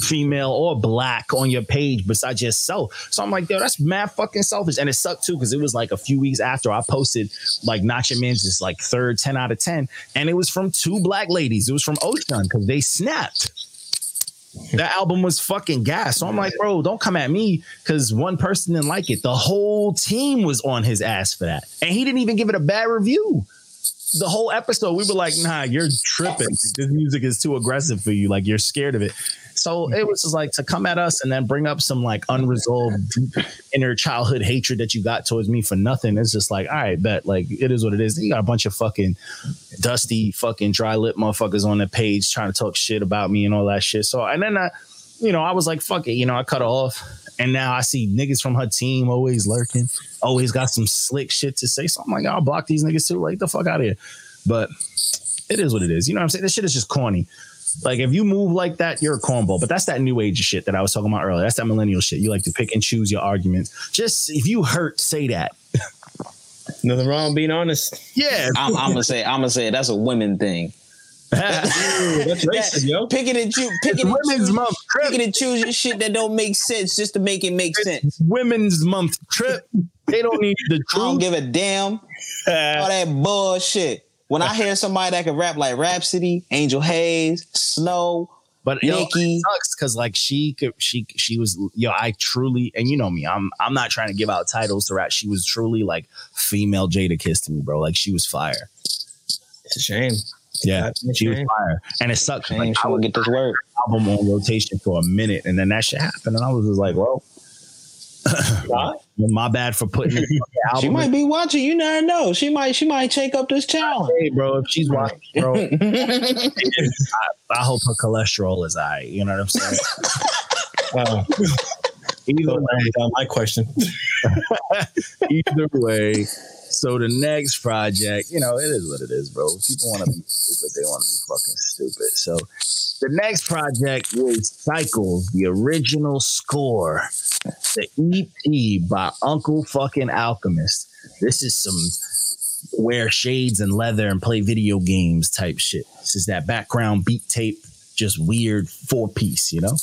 female or black, on your page besides yourself. So I'm like, yo, that's mad fucking selfish. And it sucked too because it was like a few weeks after I posted like Nacha Men's like third 10 out of 10. And it was from two black ladies. It was from Ocean because they snapped. That album was fucking gas. So I'm like, bro, don't come at me because one person didn't like it. The whole team was on his ass for that. And he didn't even give it a bad review. The whole episode, we were like, nah, you're tripping. This music is too aggressive for you. Like, you're scared of it. So mm-hmm. it was just like to come at us and then bring up some like unresolved inner childhood hatred that you got towards me for nothing. It's just like, all right, bet. Like, it is what it is. You got a bunch of fucking dusty, fucking dry lip motherfuckers on the page trying to talk shit about me and all that shit. So, and then I, you know, I was like, fuck it. You know, I cut her off. And now I see niggas from her team always lurking, always got some slick shit to say. So I'm like, I'll block these niggas too. Like, the fuck out of here. But it is what it is. You know what I'm saying? This shit is just corny. Like, if you move like that, you're a cornball. But that's that new age shit that I was talking about earlier. That's that millennial shit. You like to pick and choose your arguments. Just if you hurt, say that. Nothing wrong being honest. Yeah. I'm, I'm gonna say I'm gonna say that's a women thing. That's racist, yo. Picking and choose, picking and Women's choose, month trip. picking and choosing shit that don't make sense just to make it make sense. Women's month trip. They don't need the I don't give a damn. All that bullshit. When I hear somebody that can rap like Rapsody, Angel Haze, Snow, But yo, Nikki. it sucks because like she could she she was yo I truly and you know me I'm I'm not trying to give out titles to rap she was truly like female Jadakiss to me bro like she was fire It's a shame. yeah It's a she was fire and it sucks. Shame like she I will get this work. album on rotation for a minute and then that shit happened and I was just like well well, my bad for putting She might be watching. You never know. She might. She might take up this challenge. hey bro if she's watching bro I, I hope her cholesterol is high you know what I'm saying Wow. either way uh, my question. either way. So the next project, you know, it is what it is, bro. People want to be stupid. They want to be fucking stupid. So the next project was Cycles, the original score, the EP by Uncle fucking Alchemist. This is some wear shades and leather and play video games type shit. This is that background beat tape, just weird four piece, you know?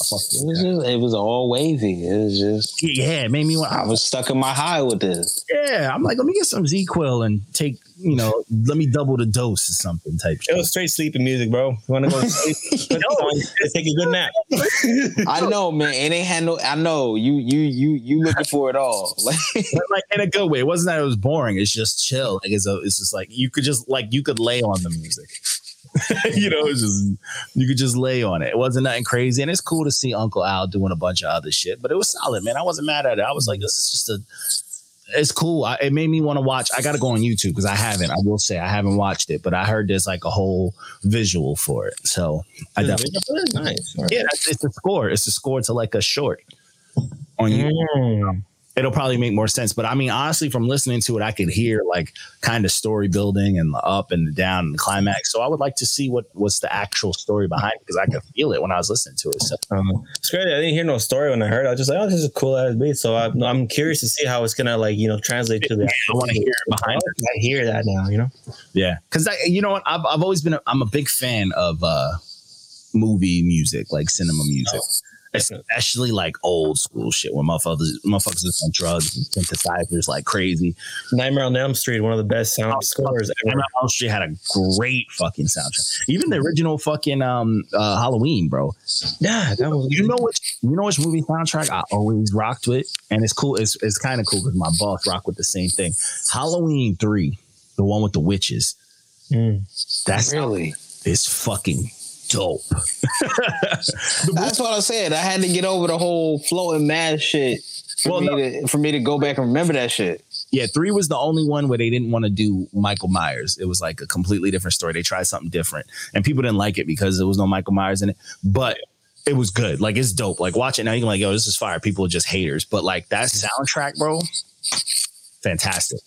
I fuck It was just. It was all wavy. It was just. Yeah, it made me want. I was stuck in my high with this. Yeah, I'm like, let me get some ZzzQuil and take, you know, let me double the dose or something type It shit. was straight sleeping music, bro. You want to go sleep? Put it on, take a good nap. I know, man. It ain't had no. I know you. You. You. You looking for it all. Like like in a good way. It wasn't that it was boring. It's just chill. Like it's a, it's just like you could just like you could lay on the music. you know, it's just you could just lay on it. It wasn't nothing crazy, and it's cool to see Uncle Al doing a bunch of other shit. But it was solid, man. I wasn't mad at it. I was like, this is just a. It's cool. I, it made me want to watch. I got to go on YouTube because I haven't. I will say I haven't watched it, but I heard there's like a whole visual for it. So I definitely nice. Yeah, it's, it's a score. It's a score to like a short on you. Mm. It'll probably make more sense. But I mean, honestly, from listening to it, I could hear like kind of story building and the up and the down and the climax. So I would like to see what what's the actual story behind it because I could feel it when I was listening to it. So Um, it's great. I didn't hear no story when I heard. it. I was just like, "Oh, this is a cool ass beat." So I'm, I'm curious to see how it's gonna like you know translate to the. I want to hear it behind it. I hear that now. You know. Yeah, because I you know what? I've I've always been a, I'm a big fan of uh movie music, like cinema music. Especially like old school shit when motherfuckers motherfuckers is on drugs and synthesizers like crazy. Nightmare on Elm Street, one of the best sound scores ever. Nightmare on Elm Street had a great fucking soundtrack. Even the original fucking um uh, Halloween, bro. Yeah, that was. You know which you know which movie soundtrack I always rocked with, and it's cool. It's it's kind of cool because my boss rocked with the same thing. Halloween three, the one with the witches. Mm. That's really. is fucking dope. That's what I said. I had to get over the whole floating mad shit for Well, me no. to for me to go back and remember that shit. Yeah, three was the only one where they didn't want to do Michael Myers. It was like a completely different story. They tried something different, and people didn't like it because there was no Michael Myers in it. But it was good. Like it's dope. Like watch it now. You can like, yo, this is fire. People are just haters, but like that soundtrack, bro, fantastic.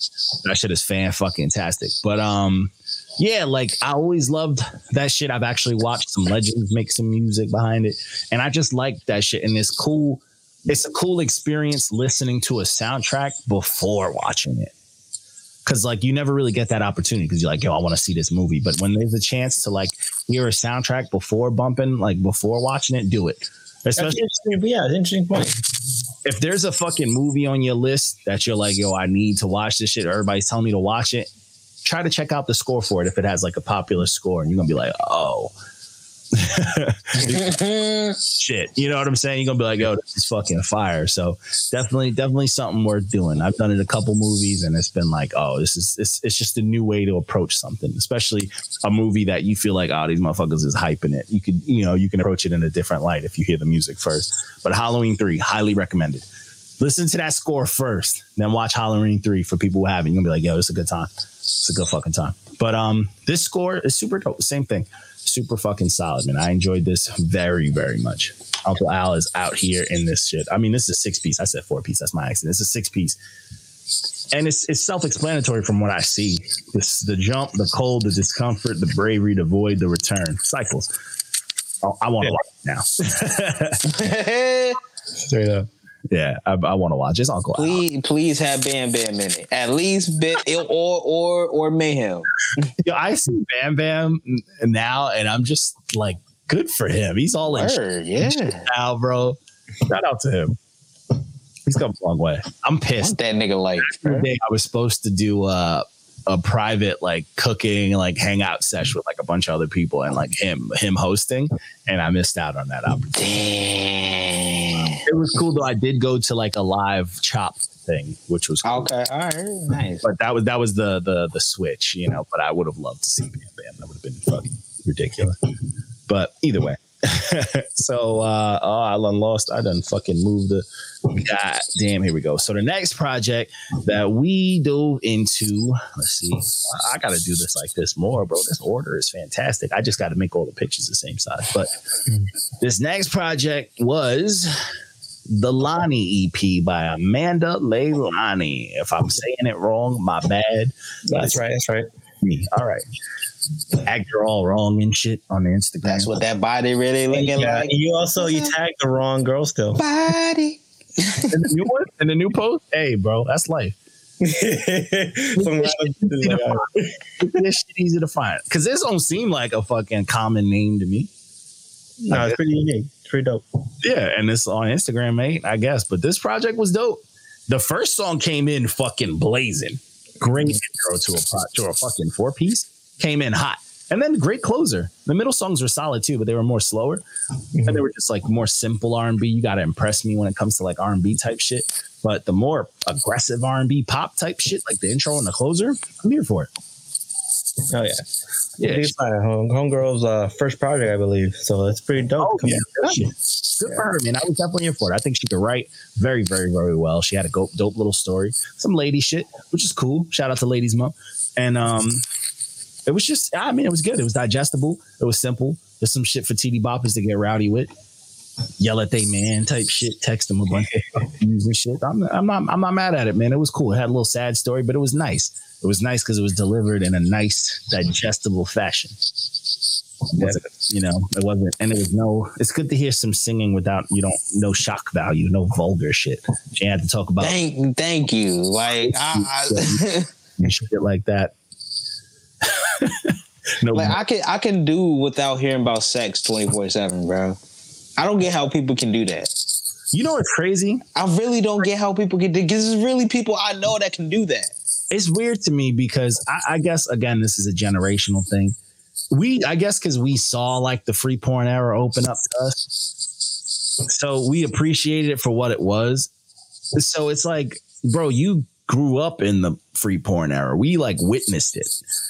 That shit is fan fucking tastic. But um, yeah, like I always loved that shit. I've actually watched some legends make some music behind it, and I just like that shit. And it's cool it's a cool experience listening to a soundtrack before watching it. Cause like you never really get that opportunity because you're like, yo, I want to see this movie. But when there's a chance to like hear a soundtrack before bumping, like before watching it, do it. Especially. Yeah, interesting point. if there's a fucking movie on your list that you're like, yo, I need to watch this shit, everybody's telling me to watch it, try to check out the score for it if it has like a popular score, and you're gonna be like, oh. shit. You know what I'm saying? You're gonna be like, "Yo, this is fucking fire." So definitely, definitely something worth doing. I've done it a couple movies, and it's been like, "Oh, this is it's, it's just a new way to approach something." Especially a movie that you feel like, "Oh, these motherfuckers is hyping it." You could, you know, you can approach it in a different light if you hear the music first. But Halloween three, highly recommended. Listen to that score first, then watch Halloween three for people who haven't. You're gonna be like, "Yo, it's a good time. It's a good fucking time." But um, this score is super dope. Same thing super fucking solid, man. I enjoyed this very, very much. Uncle Al is out here in this shit. I mean, this is a six piece. I said four piece. That's my accident. It's a six piece. And it's it's self explanatory from what I see. This the jump, the cold, the discomfort, the bravery, the void, the return. Cycles. Oh, I want to Yeah. watch it now. Straight up. Yeah, I, I want to watch. It's Uncle Al. please, please have Bam Bam in it. At least bit or or or mayhem. Yo, I see Bam Bam now, and I'm just like, good for him. He's all in Word, yeah. now, bro. Shout out to him. He's come a long way. I'm pissed. Want that nigga like. day I was supposed to do uh, a private like cooking like hangout sesh with like a bunch of other people and like him him hosting, and I missed out on that opportunity. Damn. It was cool though. I did go to like a live chop thing, which was cool. Okay, all right, nice. But that was that was the the the switch, you know. But I would have loved to see Bam Bam. That would have been fucking ridiculous. But either way. so uh oh I done lost. I done fucking moved the God damn, here we go. So the next project that we dove into, let's see. I, I gotta do this like this more, bro. This order is fantastic. I just gotta make all the pictures the same size. But this next project was the Lonnie EP by Amanda Leilani. If I'm saying it wrong, my bad. That's right. That's right. Me. All right. Actor all wrong and shit on the Instagram. That's what that body really looking Yeah, like. you also you tagged the wrong girl still. Body. in the new one, in the new post. Hey, bro, that's life. This shit easy to find because this don't seem like a fucking common name to me. no, it's pretty unique. It's pretty dope. Yeah, and it's on Instagram, mate. I guess, but this project was dope. The first song came in fucking blazing. Great intro to a pro- to a fucking four piece. Came in hot, and then great closer. The middle songs were solid too, but they were more slower, and they were just like more simple R and B. You got to impress me when it comes to like R and B type shit. But the more aggressive R and B pop type shit, like the intro and the closer, I'm here for it. Oh yeah, Yeah, It's my home homegirl's uh, first project, I believe. So it's pretty dope. Oh, yeah. Good good for her, man. I was definitely here for it. I think she could write very, very, very well. She had a go- dope little story, some lady shit, which is cool. Shout out to Ladies Month. And um, it was just, I mean, it was good. It was digestible. It was simple. There's some shit for TD boppers to get rowdy with. Yell at they man type shit. Text them a bunch of and shit. I'm, I'm not, I'm not mad at it, man. It was cool. It had a little sad story, but it was nice. It was nice because it was delivered in a nice, digestible fashion. You know, it wasn't, and it was no. It's good to hear some singing without you don't no shock value, no vulgar shit. She had to talk about Thank, thank you. Like, I, I, and shit like that. No, like I can, I can do without hearing about sex twenty four seven, bro. I don't get how people can do that. you know what's crazy? I really don't get how people can do because there's really people I know that can do that. It's weird to me because I, I guess again this is a generational thing. We, I guess, because we saw like the free porn era open up to us, so we appreciated it for what it was. So it's like, bro, you grew up in the free porn era. We like witnessed it.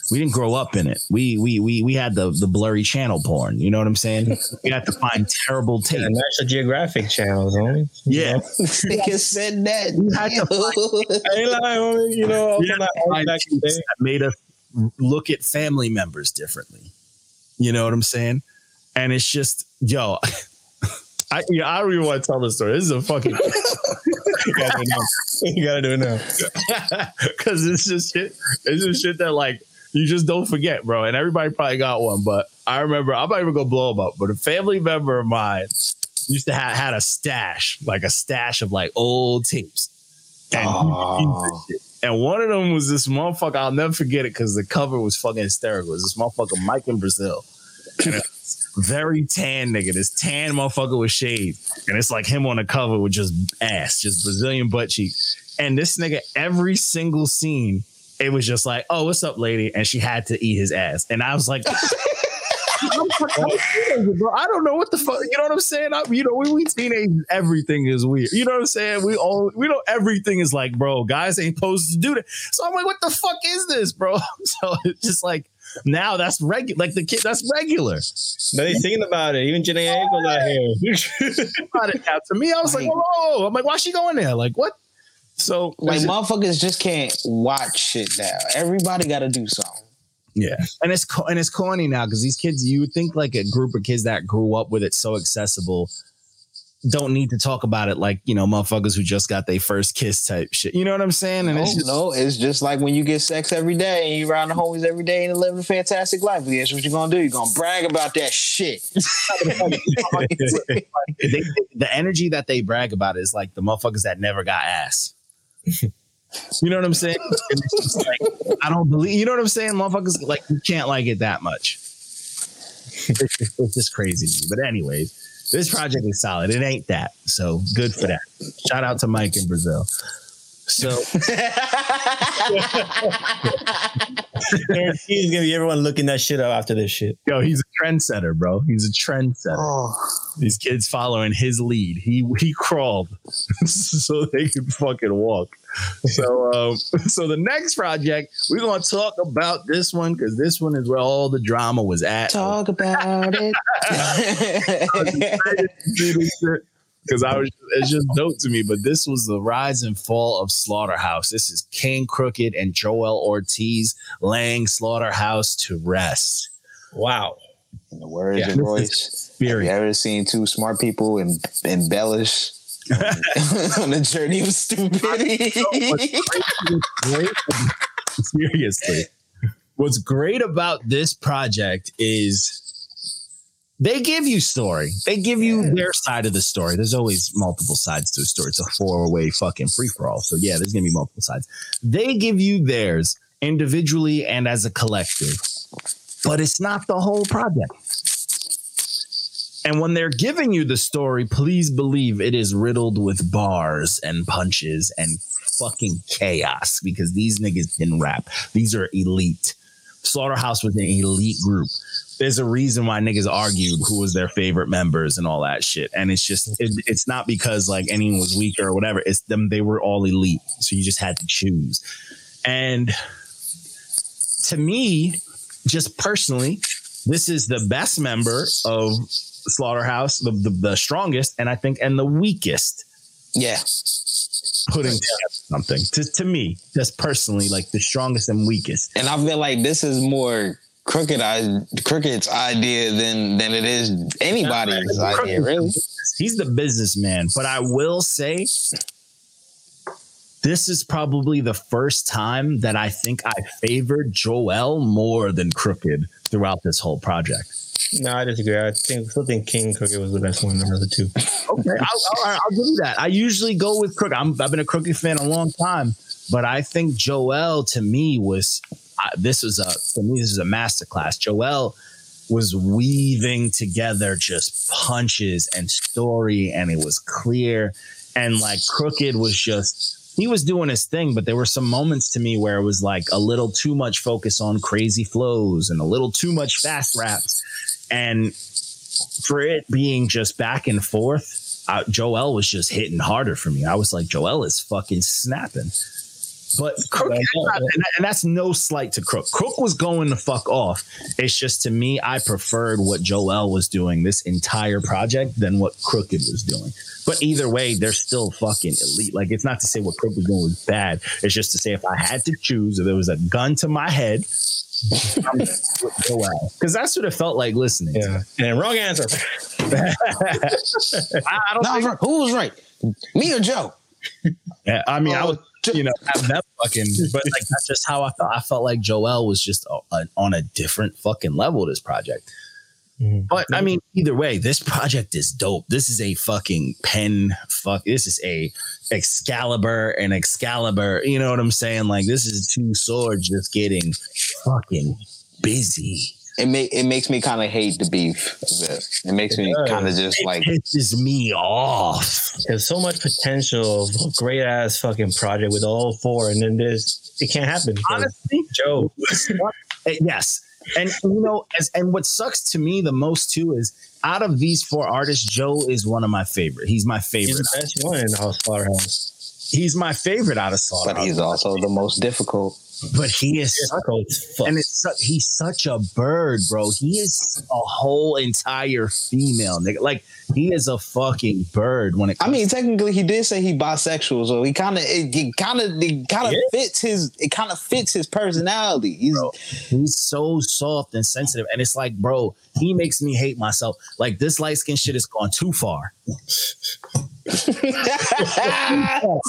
We didn't grow up in it. We we we we had the the blurry channel porn. You know what I'm saying? we had to find terrible tape. Yeah, National Geographic channels, homie. Yeah, Nigga said that. You had to I ain't lying, homie. You know, We had to find back in the tapes day. that made us look at family members differently. You know what I'm saying? And it's just, yo, I yeah, I don't even want to tell the story. This is a fucking You gotta do it now. You gotta do it now. because it's just shit. It's just shit that like you just don't forget, bro. And everybody probably got one, but I remember I'm not even gonna blow them up. But a family member of mine used to have had a stash, like a stash of like old tapes. And, Oh. and one of them was this motherfucker. I'll never forget it because the cover was fucking hysterical. It was this motherfucker Mike in Brazil. Very tan nigga. This tan motherfucker with shade. And it's like him on the cover with just ass, just Brazilian butt cheek. And this nigga, every single scene, it was just like, oh, what's up, lady? And she had to eat his ass. And I was like. I don't know what the fuck. You know what I'm saying? I, you know, we, we teenagers, everything is weird. You know what I'm saying? We all we know everything is like, bro, guys ain't supposed to do that. So I'm like, what the fuck is this, bro? So it's just like now that's regular. Like the kid, that's regular. Now he's thinking about it. Even Janae Ankles out here. About it now. To me, I was like, whoa. I'm like, why is she going there? Like what? So Like it's- motherfuckers just can't watch shit now. Everybody got to do something. Yeah, and it's co- and it's corny now because these kids, you would think like a group of kids that grew up with it so accessible, don't need to talk about it like you know motherfuckers who just got their first kiss type shit. You know what I'm saying? And No, it's just, no, it's just like when you get sex every day and you around the homies every day and living a fantastic life. Guess what you're gonna do? You're gonna brag about that shit. they, the energy that they brag about is like the motherfuckers that never got ass. You know what I'm saying? It's just like, I don't believe. You know what I'm saying? Motherfuckers like you can't like it that much. It's just, it's just crazy. But anyways, this project is solid. It ain't that. So good for that. Shout out to Mike in Brazil. So He's gonna be everyone looking that shit up after this shit. yo, he's a trendsetter, bro. He's a trendsetter. oh, These kids following his lead. He he crawled so they could fucking walk. So um, so the next project we're gonna talk about this one because this one is where all the drama was at. talk about it. Because I was, it's just dope to me. But this was the rise and fall of Slaughterhouse. This is King Crooked and Joel Ortiz laying Slaughterhouse to rest. Wow. In the words Yeah. of Royce, have you ever seen two smart people em- embellish on a journey of stupidity? seriously, what's great about this project is they give you story. They give you their side of the story. There's always multiple sides to a story. It's a four way fucking free for all. So yeah, there's gonna be multiple sides. They give you theirs individually and as a collective, but it's not the whole project. And when they're giving you the story, please believe it is riddled with bars and punches and fucking chaos because these niggas can rap. These are elite. Slaughterhouse was an elite group. There's a reason why niggas argued who was their favorite members and all that shit. And it's just, it, it's not because like anyone was weaker or whatever. It's them, they were all elite. So you just had to choose. And to me, just personally, this is the best member of Slaughterhouse, the, the, the strongest, and I think, and the weakest yeah, putting together something to, to me, just personally, like the strongest and weakest. and I feel like this is more crooked I, crooked's idea than than it is anybody's idea. Really, He's the businessman, but I will say this is probably the first time that I think I favored Joel more than Crooked throughout this whole project. No, I disagree. I think still think King Crooked was the best one of the two. Okay, I'll, I'll, I'll give you that. I usually go with Crooked. I'm, I've been a Crooked fan a long time, but I think Joel to me was this was a for me this is a masterclass. Joel was weaving together just punches and story, and it was clear. And like Crooked was just he was doing his thing, but there were some moments to me where it was like a little too much focus on crazy flows and a little too much fast raps. And for it being just back and forth, uh, Joel was just hitting harder for me. I was like, Joel is fucking snapping. But Crook, and, and that's no slight to Crook. Crook was going to fuck off. It's just to me, I preferred what Joel was doing this entire project than what Crooked was doing. But either way, they're still fucking elite. Like it's not to say what Crook was doing was bad. It's just to say if I had to choose, if there was a gun to my head, I'm with Joel because that's what it felt like listening. to. Yeah. And wrong answer. I, I don't no, think right. who was right? Me or Joe? Yeah, I mean, I Oh, was, you know, have that fucking, but like that's just how I felt. I felt like Joel was just a, a- on a different fucking level. This project, Mhm. But I mean, either way, this project is dope. This is a fucking pen. Fuck, this is a Excalibur and Excalibur. You know what I'm saying? Like this is two swords just getting fucking busy. It make it makes me kind of hate the beef. It makes me kind of just like It pisses me off. There's so much potential great ass fucking project with all four, and then there's it can't happen. Honestly, Joe, yes. And you know, as and what sucks to me the most too is out of these four artists, Joe is one of my favorite. He's my he's favorite. the best one in the whole Slaughterhouse. He's my favorite out of Slaughter. but he's also the most difficult. But he is It's cold as fuck. and it's su- he's such a bird, bro. He is a whole entire female nigga. Like he is a fucking bird when it I comes mean, technically, he did say he bisexual, so he kind of it, it kind of it kind of fits his it kind of fits his personality. He's Bro. he's so soft and sensitive. And it's like, bro, he makes me hate myself. Like this light skin shit has gone too far.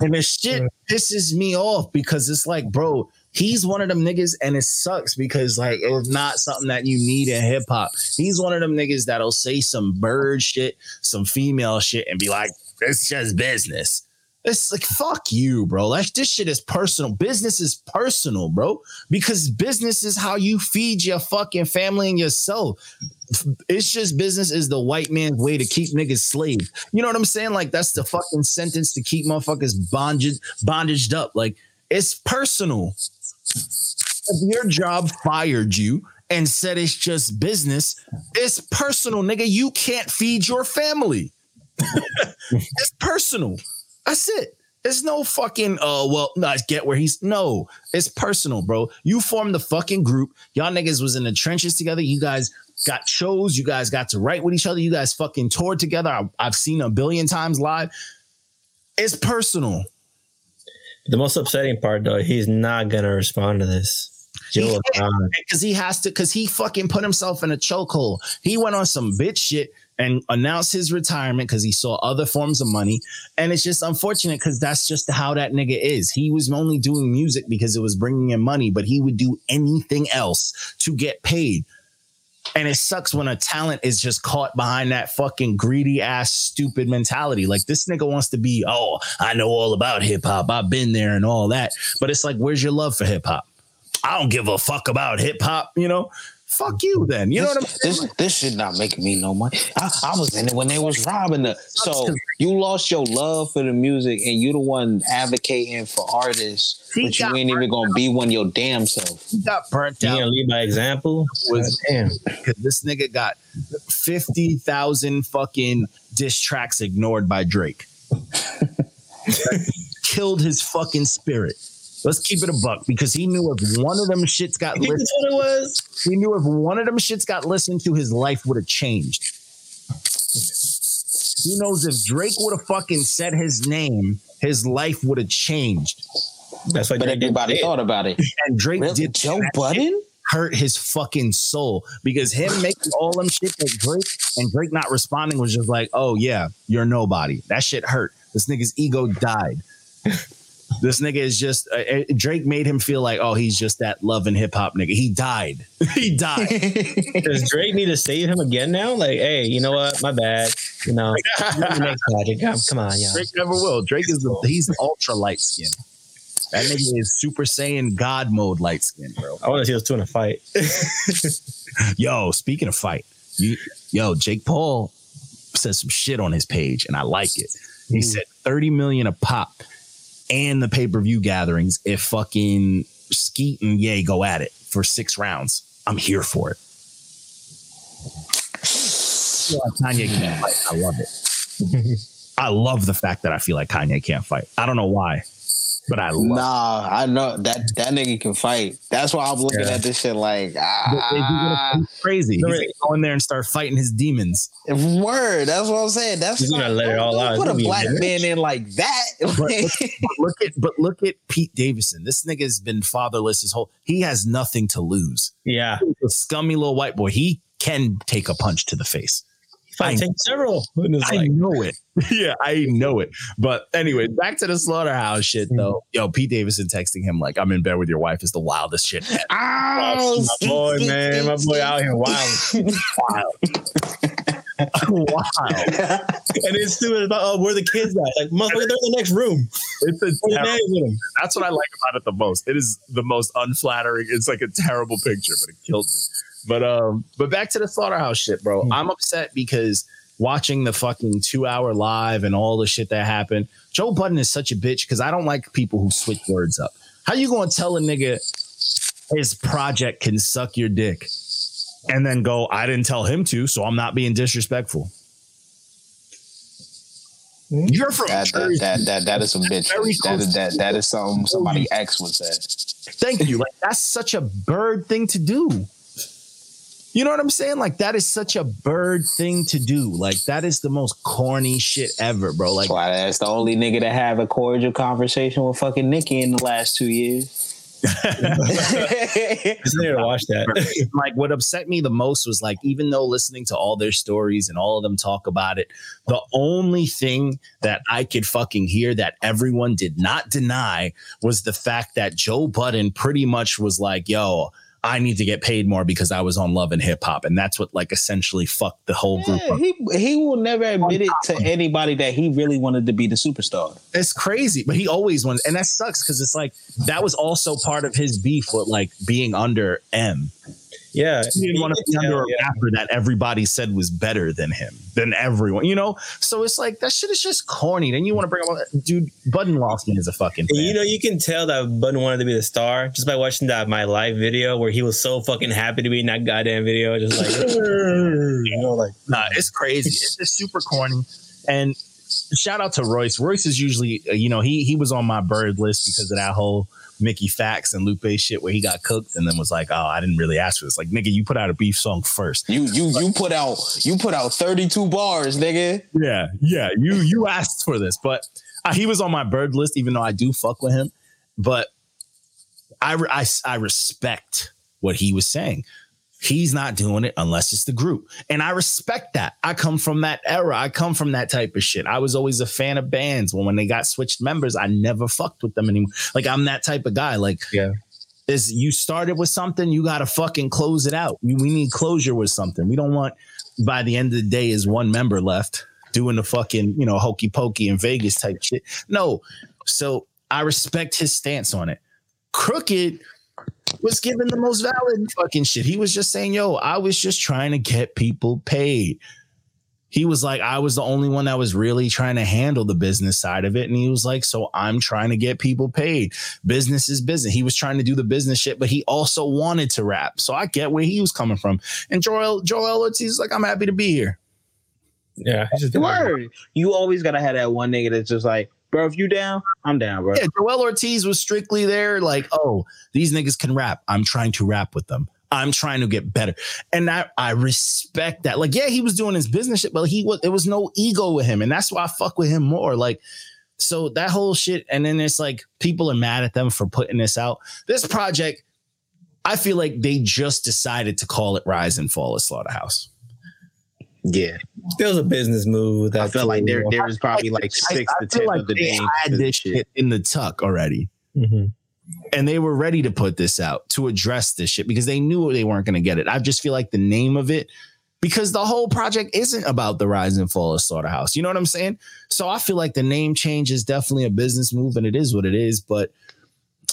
And the shit pisses me off because it's like, bro, he's one of them niggas, and it sucks because like it's not something that you need in hip hop. He's one of them niggas that'll say some bird shit, some female shit, and be like, it's just business. It's like fuck you, bro. Like this shit is personal. Business is personal, bro. Because business is how you feed your fucking family and yourself. It's just business is the white man's way to keep niggas slave. You know what I'm saying? Like that's the fucking sentence to keep motherfuckers bondage bondaged up. Like it's personal. If your job fired you and said it's just business, it's personal, nigga. You can't feed your family. it's personal. That's it. There's no fucking uh well, no, I get where he's no, it's personal, bro. You formed the fucking group. Y'all niggas was in the trenches together. You guys got shows, you guys got to write with each other, you guys fucking toured together. I, I've seen a billion times live. It's personal. the most upsetting part, though, he's not gonna respond to this. Joe, He because he has to because he fucking put himself in a chokehold. He went on some bitch shit and announced his retirement because he saw other forms of money. And it's just unfortunate because that's just how that nigga is. He was only doing music because it was bringing in money, but he would do anything else to get paid. And it sucks when a talent is just caught behind that fucking greedy ass stupid mentality. Like this nigga wants to be, oh, I know all about hip hop. I've been there and all that. But it's like, where's your love for hip hop? I don't give a fuck about hip hop, you know? Fuck you then. You know what I'm saying? this this shit not make me no money. I, I was in it when they was robbing the. So you lost your love for the music, and you the one advocating for artists, He but you ain't even gonna be one your damn self. He got burnt you out gonna lead by example? Was- damn. because this nigga got 50,000 fucking diss tracks ignored by Drake. Killed his fucking spirit. Let's keep it a buck because he knew if one of them shits got listened, that's what it was? he knew if one of them shits got listened to, his life would have changed. He knows if Drake would have fucking said his name, his life would have changed. That's what But Drake did. everybody thought about it. And Drake Really? did Joe Budden? hurt his fucking soul because him making all them shit with Drake and Drake not responding was just like, oh yeah, you're nobody. That shit hurt. This nigga's ego died. This nigga is just uh, uh, Drake made him feel like, oh, he's just that love and hip hop nigga. He died. he died. Does Drake need to save him again now? Like, hey, you know what? My bad. You know. Come, on, y'all. Drake never will. Drake is the, he's ultra light skin. That nigga is Super Saiyan God mode light skin, bro. I want to see those two in a fight. Yo, speaking of fight, you, yo, Jake Paul said some shit on his page, and I like it. He Ooh. said 30 million a pop and the pay-per-view gatherings if fucking Skete and Ye go at it for six rounds. I'm here for it. Like Kanye can't fight. I love it. I love the fact that I feel like Kanye can't fight. I don't know why, but I love Nah, I know that that nigga can fight. That's why I'm looking Yeah. at this shit like But is he gonna ah, fight crazy. He's Right. gonna go in there and start fighting his demons. word. That's what I'm saying. That's He's gonna not- let it all out. Put a black man in like that. But look at but look at Pete Davidson. This nigga's been fatherless his whole. He has nothing to lose. Yeah, He's a scummy little white boy. He can take a punch to the face. I take several. I like, know it. yeah, I know it. But anyway, back to the slaughterhouse shit mm. though. Yo, Pete Davidson texting him like, "I'm in bed with your wife" is the wildest shit. Oh, my boy, man, my boy out here wild. wild. wow, and it's stupid about oh, where the kids at? Like, motherfucker, they're in the next room. it's a terrible, nanny with 'em? that's what I like about it the most. It is the most unflattering. It's like a terrible picture, but it killed me. But um, but back to the slaughterhouse shit, bro. Hmm. I'm upset because watching the fucking two hour live and all the shit that happened. Joe Budden is such a bitch because I don't like people who switch words up. How you gonna tell a nigga his project can suck your dick and then go, I didn't tell him to, so I'm not being disrespectful. You're from that, that, that, that, that is a bitch. That that, that is something somebody ex would say. Thank you. Like that's such a bird thing to do. You know what I'm saying? Like that is such a bird thing to do. Like that is the most corny shit ever, bro. Like That's why that's the only nigga to have a cordial conversation with fucking Nikki in the last two years. Just need to watch that. like what upset me the most was like even though listening to all their stories and all of them talk about it the only thing that i could fucking hear that everyone did not deny was the fact that joe budden pretty much was like yo i need to get paid more because i was on love and hip hop and that's what like essentially fucked the whole group Yeah, up. he he will never admit it to anybody that he really wanted to be the superstar. it's crazy but he always wanted and that sucks because it's like that was also part of his beef with like being under m Yeah. he didn't want to be under a rapper that everybody said was better than him, than everyone, you know? So it's like that shit is just corny. Then you want to bring up, dude, Budden lost me as a fucking fan. You know, you can tell that Budden wanted to be the star just by watching that my live video where he was so fucking happy to be in that goddamn video, just like you know, like nah, it's crazy. It's just super corny. And shout out to Royce. Royce is usually, uh, you know, he he was on my bird list because of that whole Mickey Factz and Lupe shit where he got cooked and then was like, oh, I didn't really ask for this. Like, nigga, you put out a beef song first. You you you put out you put out 32 bars, nigga. Yeah, yeah. You you asked for this, but uh, he was on my bird list, even though I do fuck with him. But I, I I respect what he was saying. He's not doing it unless it's the group, and I respect that. I come from that era. I come from that type of shit. I was always a fan of bands. When when they got switched members, I never fucked with them anymore. Like I'm that type of guy. Like Yeah. is you started with something, you got to fucking close it out. We, we need closure with something. We don't want by the end of the day is one member left doing the fucking, you know, hokey pokey in Vegas type shit. No. So I respect his stance on it. Crooked was given the most valid fucking shit. He was just saying, yo, I was just trying to get people paid. He was like, I was the only one that was really trying to handle the business side of it. And he was like, so I'm trying to get people paid business is business. He was trying to do the business shit, but he also wanted to rap. So I get where he was coming from. And Joel Joel Ortiz is like, I'm happy to be here. yeah. he's Word. You always gotta have that one nigga that's just like, bro, if you down, I'm down, bro. Yeah, Joel Ortiz was strictly there, like, oh, these niggas can rap. I'm trying to rap with them. I'm trying to get better. And I, I respect that. Like, yeah, he was doing his business shit, but he was there was no ego with him. And that's why I fuck with him more. Like, so that whole shit, and then it's like people are mad at them for putting this out. This project, I feel like they just decided to call it Rise and Fall of Slaughterhouse. Yeah. It was a business move. That I feel like there there was probably like six I to feel ten like of the they names. had this shit in the tuck already. Mhm. and they were ready to put this out to address this shit because they knew they weren't going to get it. I just feel like the name of it, because the whole project isn't about the rise and fall of Slaughterhouse. You know what I'm saying? So I feel like the name change is definitely a business move and it is what it is, but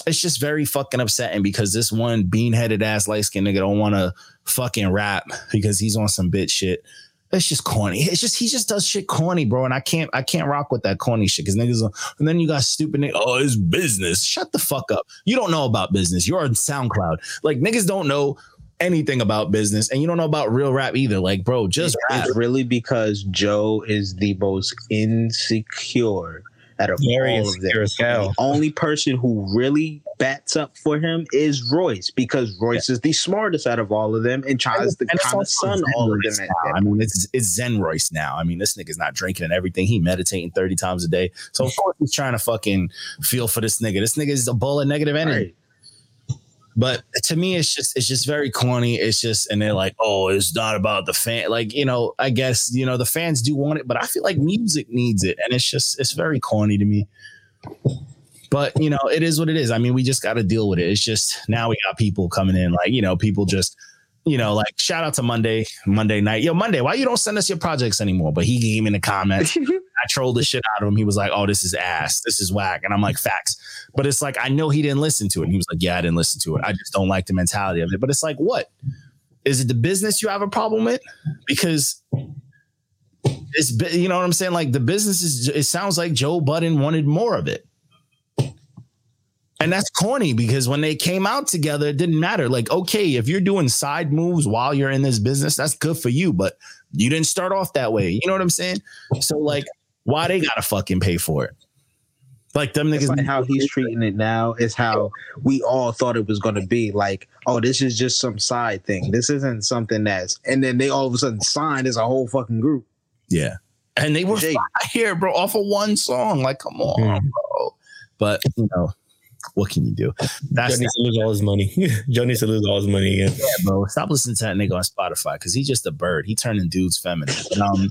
it's just very fucking upsetting because this one bean-headed ass light skinned nigga don't want to fucking rap because he's on some bitch shit. It's just corny. It's just he just does shit corny, bro. And I can't I can't rock with that corny shit because niggas. And then you got stupid niggas. Oh, it's business. Shut the fuck up. You don't know about business. You're on SoundCloud. Like niggas don't know anything about business, and you don't know about real rap either. Like, bro, just rap. Really because Joe is the most insecure out of Very all of them. insecure as hell. The only person who really bats up for him is Royce because Royce is the smartest out of all of them and tries to And it's kind of sun all of Royce them. now. I mean, it's it's Zen Royce now. I mean, this nigga's not drinking and everything. He meditating 30 times a day. So of course he's trying to fucking feel for this nigga. This nigga is a ball of negative energy. Right. But to me, it's just it's just very corny. It's just and they're like, oh, it's not about the fan. Like you know, I guess you know the fans do want it, but I feel like music needs it, and it's just it's very corny to me. But you know, it is what it is. I mean, we just got to deal with it. It's just now we got people coming in, like you know, people just you know, like shout out to Monday, Monday night. Yo, Monday, why you don't send us your projects anymore? But he came in the comments. I trolled the shit out of him. He was like, "Oh, this is ass. This is whack." And I'm like, "Facts." But it's like I know he didn't listen to it. And he was like, "Yeah, I didn't listen to it. I just don't like the mentality of it." But it's like, what is it? The business you have a problem with? Because it's you know what I'm saying. Like the business is. It sounds like Joe Budden wanted more of it. And that's corny because when they came out together, it didn't matter. Like, okay, if you're doing side moves while you're in this business, that's good for you, but you didn't start off that way. You know what I'm saying? So, like, why they gotta fucking pay for it? Like them niggas. like how he's treating it now is how we all thought it was going to be. Like, oh, this is just some side thing. This isn't something that's. And then they all of a sudden signed as a whole fucking group. yeah, and they were Jake. here, bro, off of one song. Like, come on, Mm. bro. But you know, what can you do? Joe That's needs to lose all his money. Joe needs to lose all his money again. Yeah, bro. Stop listening to that nigga on Spotify because he's just a bird. He turning dudes feminine. And, um,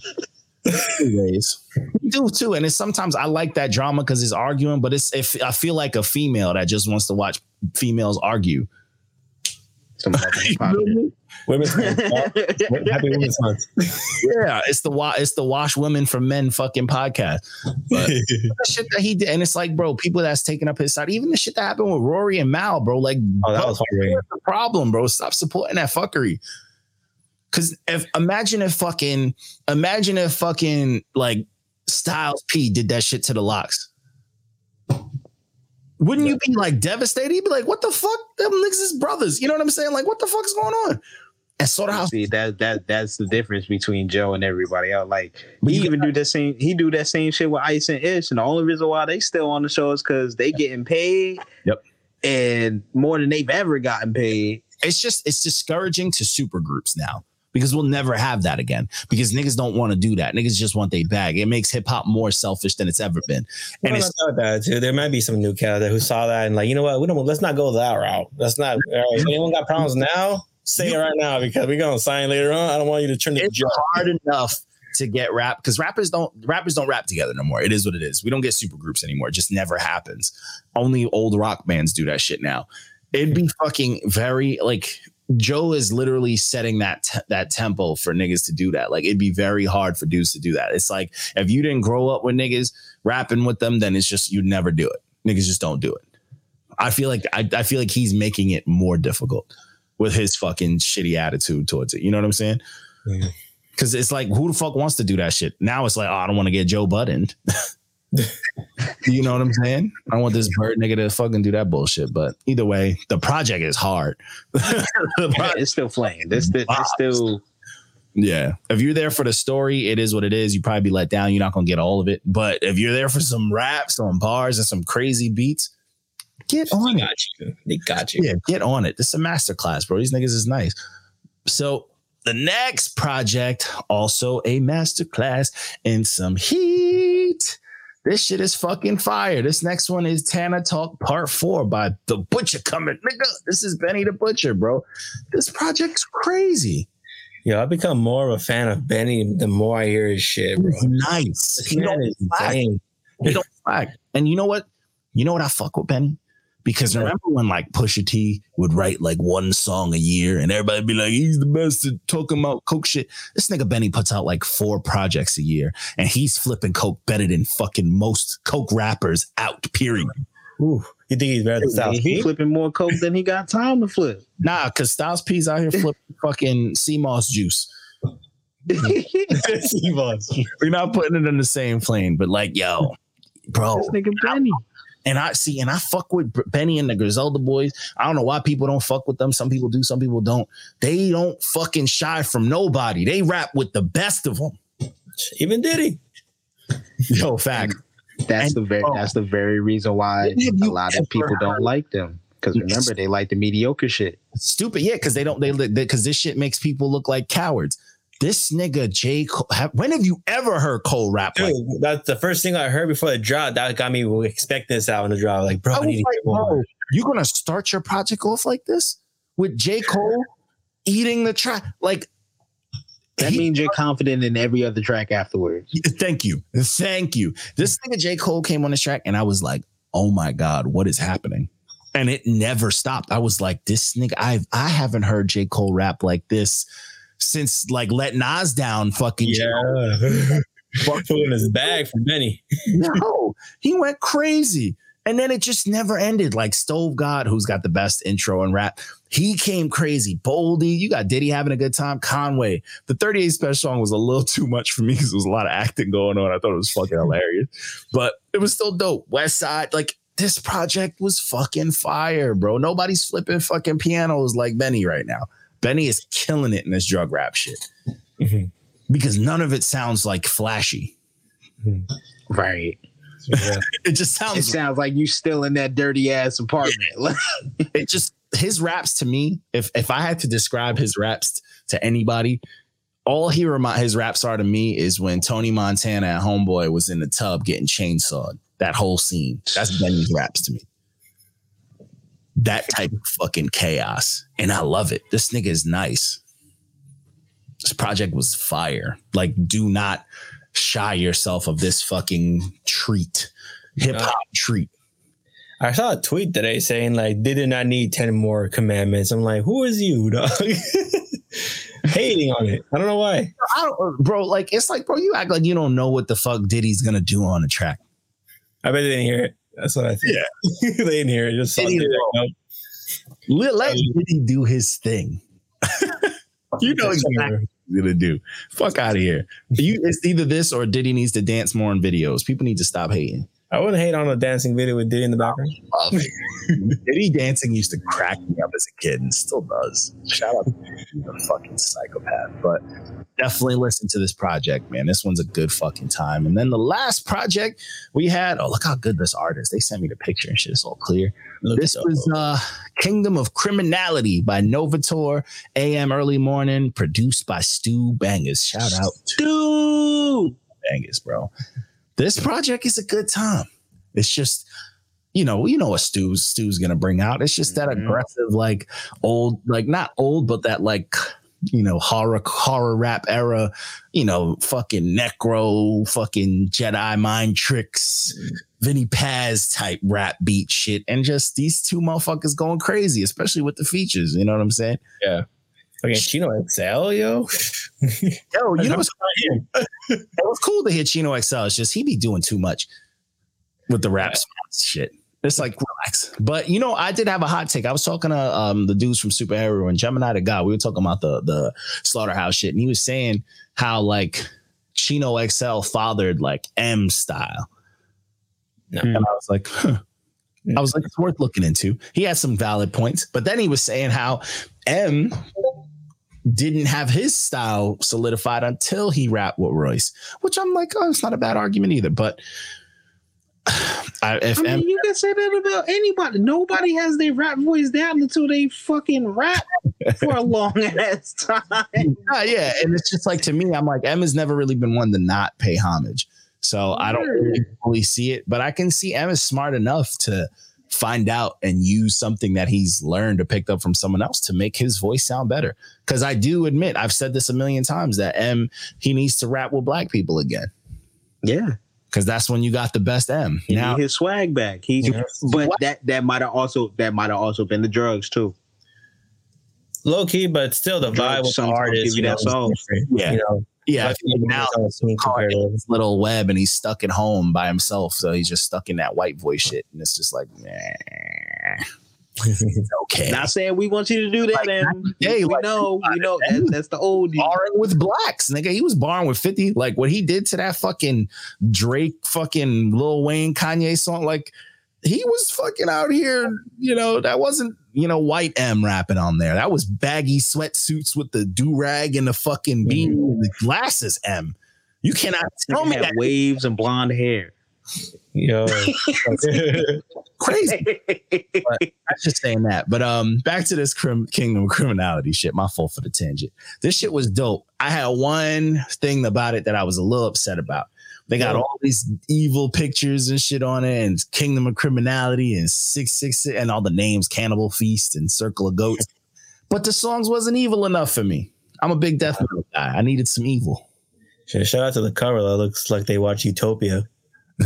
anyways, we do too. And it's sometimes I like that drama because it's arguing, but it's if I feel like a female that just wants to watch females argue. Some You feel me? Women's Month. Happy Women's Month. yeah, it's the wa- it's the wash women for men fucking podcast. But the shit that he did, and it's like, bro, people that's taking up his side, even the shit that happened with Rory and Mal, bro. Like, Oh, that was heartbreaking. The problem, bro? Stop supporting that fuckery. Cause if imagine if fucking imagine if fucking like Styles P did that shit to the LOX. Wouldn't you be like devastated? You'd be like, what the fuck? Them niggas is brothers. You know what I'm saying? Like, what the fuck is going on? And sort of how See that that that's the difference between Joe and everybody else. Like he even do that same he do that same shit with Ice and Ish, and the only reason why they still on the show is because they getting paid. Yep. And more than they've ever gotten paid. it's just it's discouraging to super groups now because we'll never have that again because niggas don't want to do that. Niggas just want their bag. It makes hip hop more selfish than it's ever been. And And it's it's not that too. There might be some new that who saw that and like, you know what? We don't. Let's not go that route. Let's not. All right, anyone got problems now? Say it right now because we're gonna sign later on. I don't want you to turn the it's hard enough to get rap because rappers don't rappers don't rap together no more. It is what it is. We don't get super groups anymore. It just never happens. Only old rock bands do that shit now. It'd be fucking very like Joe is literally setting that te- that tempo for niggas to do that. Like it'd be very hard for dudes to do that. It's like if you didn't grow up with niggas rapping with them, then it's just you'd never do it. Niggas just don't do it. I feel like I, I feel like he's making it more difficult with his fucking shitty attitude towards it. You know what I'm saying? Cause it's like, who the fuck wants to do that shit? Now it's like, oh, I don't want to get Joe Budden. you know what I'm saying? I want this bird nigga to fucking do that bullshit. But either way, the project is hard. The pro- It's still playing. This this it's still yeah. If you're there for the story, it is what it is. You probably be let down. You're not gonna get all of it. But if you're there for some raps, some bars, and some crazy beats, get They on it. you. They got you. Yeah, get on it. This is a masterclass, bro. These niggas is nice. So the next project, also a masterclass in some heat. This shit is fucking fire. This next one is Tana Talk Part 4 by The Butcher coming. Nigga, this is Benny the Butcher, bro. This project's crazy. Yo, I've become more of a fan of Benny the more I hear his shit, bro. It's nice. This He don't is He don't. And you know what? You know what I fuck with Benny? Because remember when like Pusha T would write like one song a year and everybody'd be like, he's the best at talking about coke shit. This nigga Benny puts out like four projects a year and he's flipping coke better than fucking most coke rappers out, period. Ooh, you think he's better than Styles he P? flipping more coke than he got time to flip. Nah, cause Styles P's out here flipping fucking sea moss juice. We're not putting it in the same plane, but like, yo, bro. this nigga Benny. And I see, and I fuck with Benny and the Griselda boys. I don't know why people don't fuck with them. Some people do, some people don't. They don't fucking shy from nobody. They rap with the best of them. Even Diddy. Yo, fact. That's And- the very oh. that's the very reason why a lot of people don't like them. Because remember, they like the mediocre shit. Stupid, yeah, because they don't. They because this shit makes people look like cowards. This nigga J. Cole, have, when have you ever heard Cole rap Dude, like? that's the first thing I heard before the drop. That got me expecting this out album to drop. Like, bro, I I need like, get bro, you're gonna start your project off like this with J. Cole eating the track. Like That he- means you're confident in every other track afterwards. Thank you. Thank you. This nigga J. Cole came on this track and I was like, oh my God, what is happening? And it never stopped. I was like, this nigga, I've I haven't heard J. Cole rap like this since like let Nas down fucking Yeah. Pulling his bag from Benny. no, he went crazy. And then it just never ended. Like Stove God, who's got the best intro in rap, he came crazy. Boldy, you got Diddy having a good time. Conway, the 38 special song was a little too much for me because there was a lot of acting going on. I thought it was fucking hilarious, but it was still dope. West Side, like this project was fucking fire, bro. Nobody's flipping fucking pianos like Benny right now. Benny is killing it in this drug rap shit Mhm. because none of it sounds like flashy. Right. Yeah. It just sounds. It sounds sounds like you still in that dirty ass apartment. it just his raps to me if if i had to describe his raps to anybody all he remind his raps are to me is when tony montana at homeboy was in the tub getting chainsawed that whole scene that's benny's raps to me that type of fucking chaos and i love it this nigga is nice this project was fire like do not shy yourself of this fucking treat hip-hop treat I saw a tweet today saying like they did not need 10 more commandments. I'm like, who is you, dog? Hating on it. I don't know why. I don't, bro. Like it's like, bro, you act like you don't know what the fuck Diddy's gonna do on the track. I bet they didn't hear it. That's what I think. Yeah. they didn't. Just saw Diddy will. Let, Diddy do his thing. you know exactly what he's gonna do. Fuck out of here. You, it's either this or Diddy needs to dance more in videos. People need to stop hating. I wouldn't hate on a dancing video with Diddy in the background. Love it. Diddy dancing used to crack me up as a kid and still does. Shout out to Diddy, he's a fucking psychopath. But definitely listen to this project, man. This one's a good fucking time. And then the last project we had, oh, look how good this art is. They sent me the picture and shit. It's all clear. Look This at was uh, Kingdom of Criminality by Novator, AM Early Morning, produced by Stu Bangers. Shout out to Dude. Bangers, bro. This project is a good time. It's just, you know, you know what Stu's Stu's gonna bring out. It's just that Mhm. aggressive, like old, like not old, but that like you know horror horror rap era. You know, fucking necro, fucking Jedi mind tricks, Vinnie Paz type rap beat shit, and just these two motherfuckers going crazy, especially with the features. You know what I'm saying? Okay, Chino XL, yo. Yo, you know what's cool? it was cool to hear Chino XL. It's just he be doing too much with the rap spots shit. It's like relax. But you know, I did have a hot take. I was talking to um the dudes from Superhero and Gemini the God. We were talking about the the slaughterhouse shit, and he was saying how like Chino XL fathered like M style. No. And I was like, huh. I was like, it's worth looking into. He had some valid points, but then he was saying how M didn't have his style solidified until he rapped with Royce, which I'm like, oh, it's not a bad argument either. But I, if I mean, M, you can say that about anybody. Nobody has their rap voice down until they fucking rap for a long ass time. Ah, yeah, and it's just like to me, I'm like, M has never really been one to not pay homage. So I don't really see it, but I can see is smart enough to find out and use something that he's learned or picked up from someone else to make his voice sound better. Because I do admit, I've said this a million times that M he needs to rap with black people again. Yeah, Because that's when you got the best M. he Now his swag back. He, Yeah. but that that might have also that might have also been the drugs too. Low key, but still the vibe with the Sometimes artist, give you you know, that is song. Yeah. You know, yeah, I like now it's all seen caught compared in to- little web and he's stuck at home by himself. So he's just stuck in that white voice shit. And it's just like, okay. Not saying we want you to do that, Like, and hey, we like, know, we know that, that's the old barring with blacks, nigga. He was barring with 50. Like what he did to that fucking Drake, fucking Lil Wayne, Kanye song, like he was fucking out here, you know, that wasn't, you know, white M rapping on there. That was baggy sweatsuits with the do-rag and the fucking beanie and the glasses M. You cannot tell me that waves and blonde hair. Yo. crazy. I'm just saying that. But um, back to this crim- Kingdom of Criminality shit. My fault for the tangent. This shit was dope. I had one thing about it that I was a little upset about. They got all these evil pictures and shit on it, and Kingdom of Criminality and Six Six and all the names Cannibal Feast and Circle of Goats. But the songs wasn't evil enough for me. I'm a big death metal guy. I needed some evil. Shit, Shout out to the cover. That looks like they watch Utopia.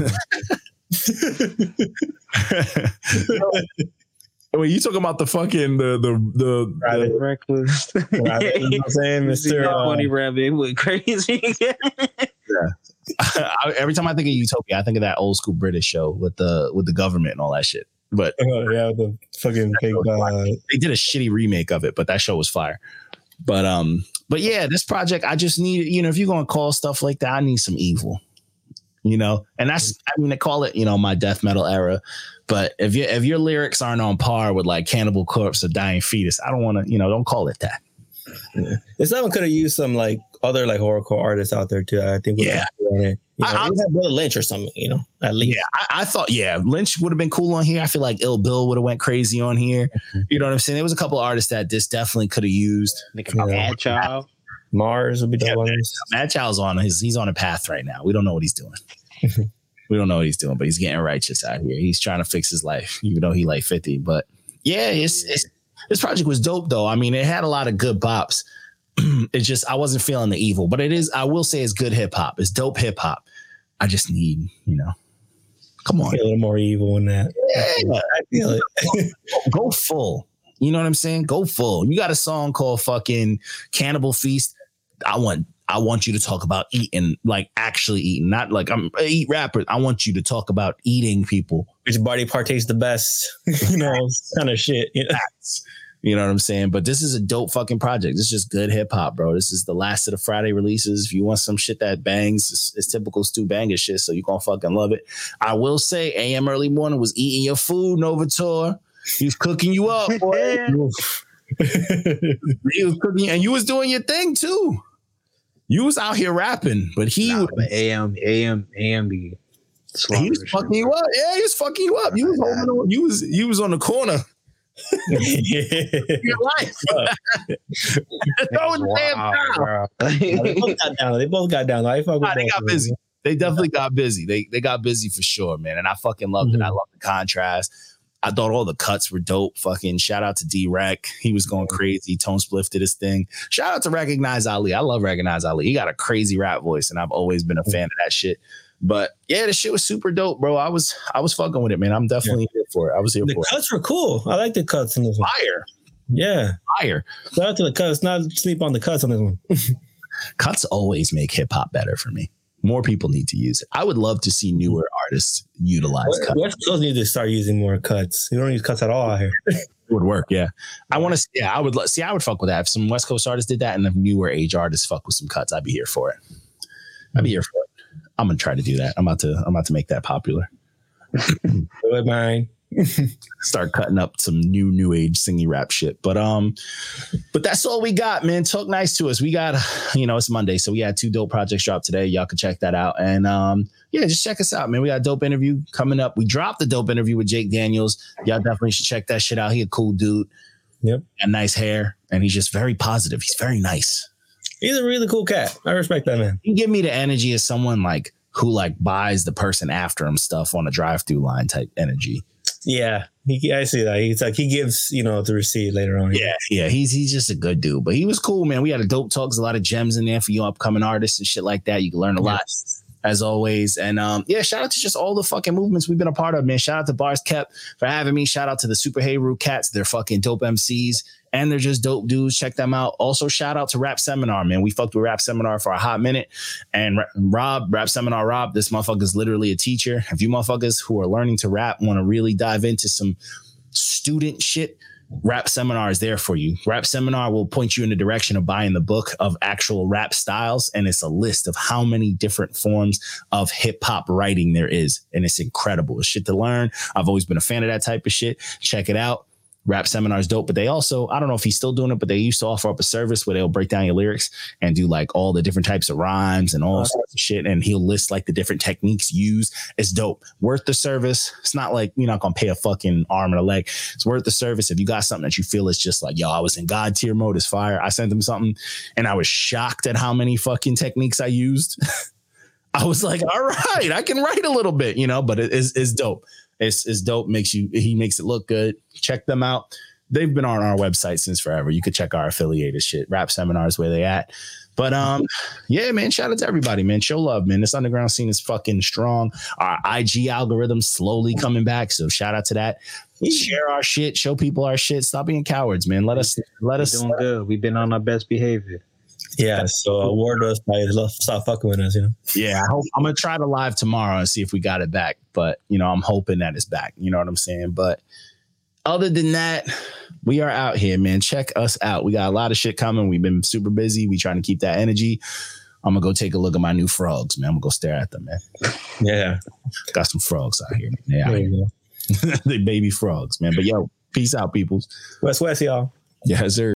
Wait, you talking about the fucking the the the, Rabbit. Reckless. Rabbit, you know what I'm saying, Mister. uh, Funny rabbit went crazy. I, every time I think of Utopia, I think of that old school British show with the with the government and all that shit. But Oh, yeah, the fucking big. Uh, they did a shitty remake of it, but that show was fire. But um, but yeah, this project I just need, you know, if you're gonna call stuff like that, I need some evil. You know, and that's I mean, they call it, you know, my death metal era. But if you if your lyrics aren't on par with like Cannibal Corpse or Dying Fetus, I don't want to, you know, don't call it that. If someone could have used some like other like horrorcore artists out there too. I think. would Yeah. have been on it. You know, I- I- maybe have Brotha Lynch or something. You know, at least. Yeah, I, I thought, yeah, Lynch would have been cool on here. I feel like Ill Bill would have went crazy on here. Mm-hmm. You know what I'm saying? There was a couple of artists that this definitely could have used. Nigga, mad child. Mars would be Yeah, the one. Madchild's on his he's on a path right now. We don't know what he's doing. we don't know what he's doing, but he's getting righteous out here. He's trying to fix his life, even though he like 50. But yeah, it's, it's this project was dope though. I mean, it had a lot of good bops. it's just I wasn't feeling the evil, but it is, I will say it's good hip hop. It's dope hip hop. I just need, you know, come on. A little more evil in that. Yeah. I feel it. go full. You know what I'm saying? Go full. You got a song called fucking Cannibal Feast. I want I want you to talk about eating, like actually eating, not like I'm I eat rappers. I want you to talk about eating people. Which body part tastes the best? you know, kind of shit. You know? You know what I'm saying? But this is a dope fucking project. This is just good hip hop, bro. This is the last of the Friday releases. If you want some shit that bangs, it's, it's typical Stu Banger shit. So you gonna fucking love it. I will say, AM early morning was eating your food, Novator. He was cooking you up, boy. he was cooking, and you was doing your thing too. You was out here rapping, but he Nah, was, but AM, AM, AM he was fucking you up. Yeah, he was fucking you up. You was holding on, you was you was on the corner your life. Throwing the damn towel. they both got down. They both got down. I fuck Nah, they got busy. They definitely got busy. They they got busy for sure, man. And I fucking loved it. I Mhm. love the contrast. I thought all the cuts were dope. Fucking shout out to D Rec. He was going crazy. Tone Spliff did his thing. Shout out to Recognize Ali. I love Recognize Ali. He got a crazy rap voice, and I've always been a fan of that shit. But yeah, the shit was super dope, bro. I was I was fucking with it, man. I'm definitely here for it. I was here The for it. The cuts were cool. I like the cuts in this one. Fire, Yeah. fire. Shout out to the cuts. Not sleep on the cuts on this one. Cuts always make hip hop better for me. More people need to use it. I would love to see newer artists utilize cuts. West Coast need to start using more cuts. You don't use cuts at all out here. It would work. Yeah, I want to. Yeah, I would see. I would fuck with that if some West Coast artists did that, and if newer age artists fuck with some cuts. I'd be here for it. I'd be here for it. I'm gonna try to do that. I'm about to. I'm about to make that popular. Good mine. Start cutting up some new new age singing rap shit. But um, but that's all we got, man. Talk nice to us. We got, you know, it's Monday, so we had two dope projects drop today. Y'all can check that out. And um, yeah, just check us out, man. We got a dope interview coming up. We dropped the dope interview with Jake Daniels. Y'all definitely should check that shit out. He a cool dude. Yep. And nice hair, and he's just very positive. He's very nice. He's a really cool cat. I respect that man. He give me the energy of someone like who like buys the person after him stuff on a drive-through line type energy. Yeah. He, I see that. He's like he gives, you know, the receipt later on. Yeah, yeah, he's he's just a good dude. But he was cool, man. We had a dope talks, a lot of gems in there for you upcoming artists and shit like that. You can learn a lot as always. And um, yeah, shout out to just all the fucking movements we've been a part of, man. Shout out to Bars Kept for having me. Shout out to the Super Hayru Cats. They're fucking dope MCs and they're just dope dudes. Check them out. Also, shout out to Rap Seminar, man. We fucked with Rap Seminar for a hot minute. And Rob, Rap Seminar Rob, this motherfucker's literally a teacher. If you motherfuckers who are learning to rap want to really dive into some student shit, Rap Seminar is there for you. Rap Seminar will point you in the direction of buying the book of actual rap styles, and it's a list of how many different forms of hip hop writing there is, and it's incredible. It's shit to learn. I've always been a fan of that type of shit. Check it out. Rap Seminar is dope, but they also, I don't know if he's still doing it, but they used to offer up a service where they'll break down your lyrics and do like all the different types of rhymes and all uh-huh. sorts of shit. And he'll list like the different techniques used. It's dope. Worth the service. It's not like you're not going to pay a fucking arm and a leg. It's worth the service. If you got something that you feel is just like, yo, I was in God tier mode, it's fire. I sent him something and I was shocked at how many fucking techniques I used. I was like, all right, I can write a little bit, you know, but it is it's dope. It's, it's dope. Makes you he makes it look good. Check them out. They've been on our website since forever. You could check our affiliated shit, rap seminars where they at. But um, yeah, man, shout out to everybody, man. Show love, man. This underground scene is fucking strong. Our IG algorithm slowly coming back. So shout out to that. Share our shit, show people our shit. Stop being cowards, man. Let us let We're us doing good. We've been on our best behavior. Yeah. So award us by stop fucking with us, you know. Yeah, I hope I'm gonna try to live tomorrow and see if we got it back. But you know, I'm hoping that it's back. You know what I'm saying? But other than that, we are out here, man. Check us out. We got a lot of shit coming. We've been super busy. We trying to keep that energy. I'm gonna go take a look at my new frogs, man. I'm gonna go stare at them, man. Yeah. Got some frogs out here. Man. They, out There here. you go. they baby frogs, man. But yo, peace out, peoples. West West, y'all. Yes, sir.